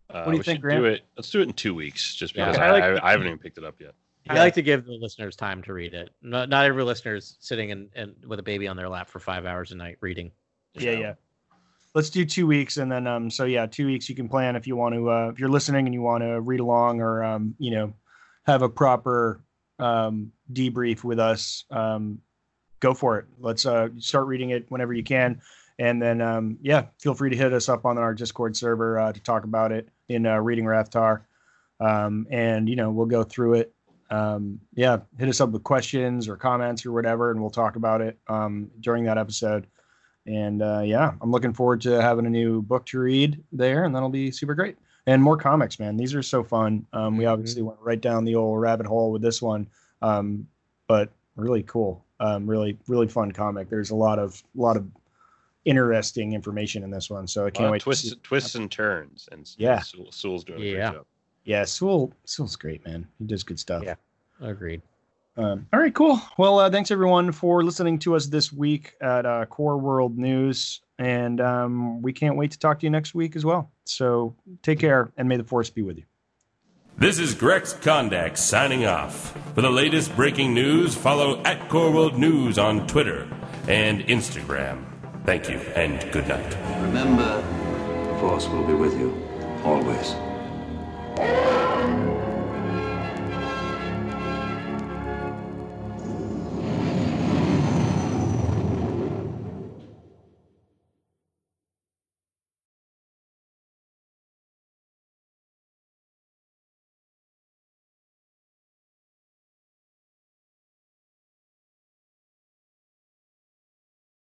Uh, do you think, Grant? Do it. Let's do it in two weeks, just Yeah, because I I, like I, I haven't even picked it up yet. I like to give the listeners time to read it. Not, not every is sitting in, in with a baby on their lap for five hours a night reading. Yeah, yeah. Let's do two weeks, and then um, so yeah, two weeks you can plan if you want to. Uh, if you're listening and you want to read along, or um, you know, have a proper um, debrief with us, um, go for it. Let's uh, start reading it whenever you can, and then um, yeah, feel free to hit us up on our Discord server uh, to talk about it in uh, reading Rathtar, um, and you know we'll go through it. Um, yeah, hit us up with questions or comments or whatever, and we'll talk about it um, during that episode. And uh, yeah, I'm looking forward to having a new book to read there, and that'll be super great. And more comics, man. These are so fun. Um, we Mhm. obviously went right down the old rabbit hole with this one, um, but really cool. Um, really, really fun comic. There's a lot of, lot of interesting information in this one. So I A can't lot of wait. to twists, see- twists and turns, and Yeah. Soule, Soule's doing a Yeah. great job. Yeah, Soule, Soule's great, man. He does good stuff. Yeah. Agreed. Um, all right, cool. Well, uh, thanks everyone for listening to us this week at uh, Core World News, and um, we can't wait to talk to you next week as well. So take care, and may the force be with you. This is Grex Kondak signing off. For the latest breaking news, follow at Core World News on Twitter and Instagram. Thank you and good night. Remember, the Force will be with you always.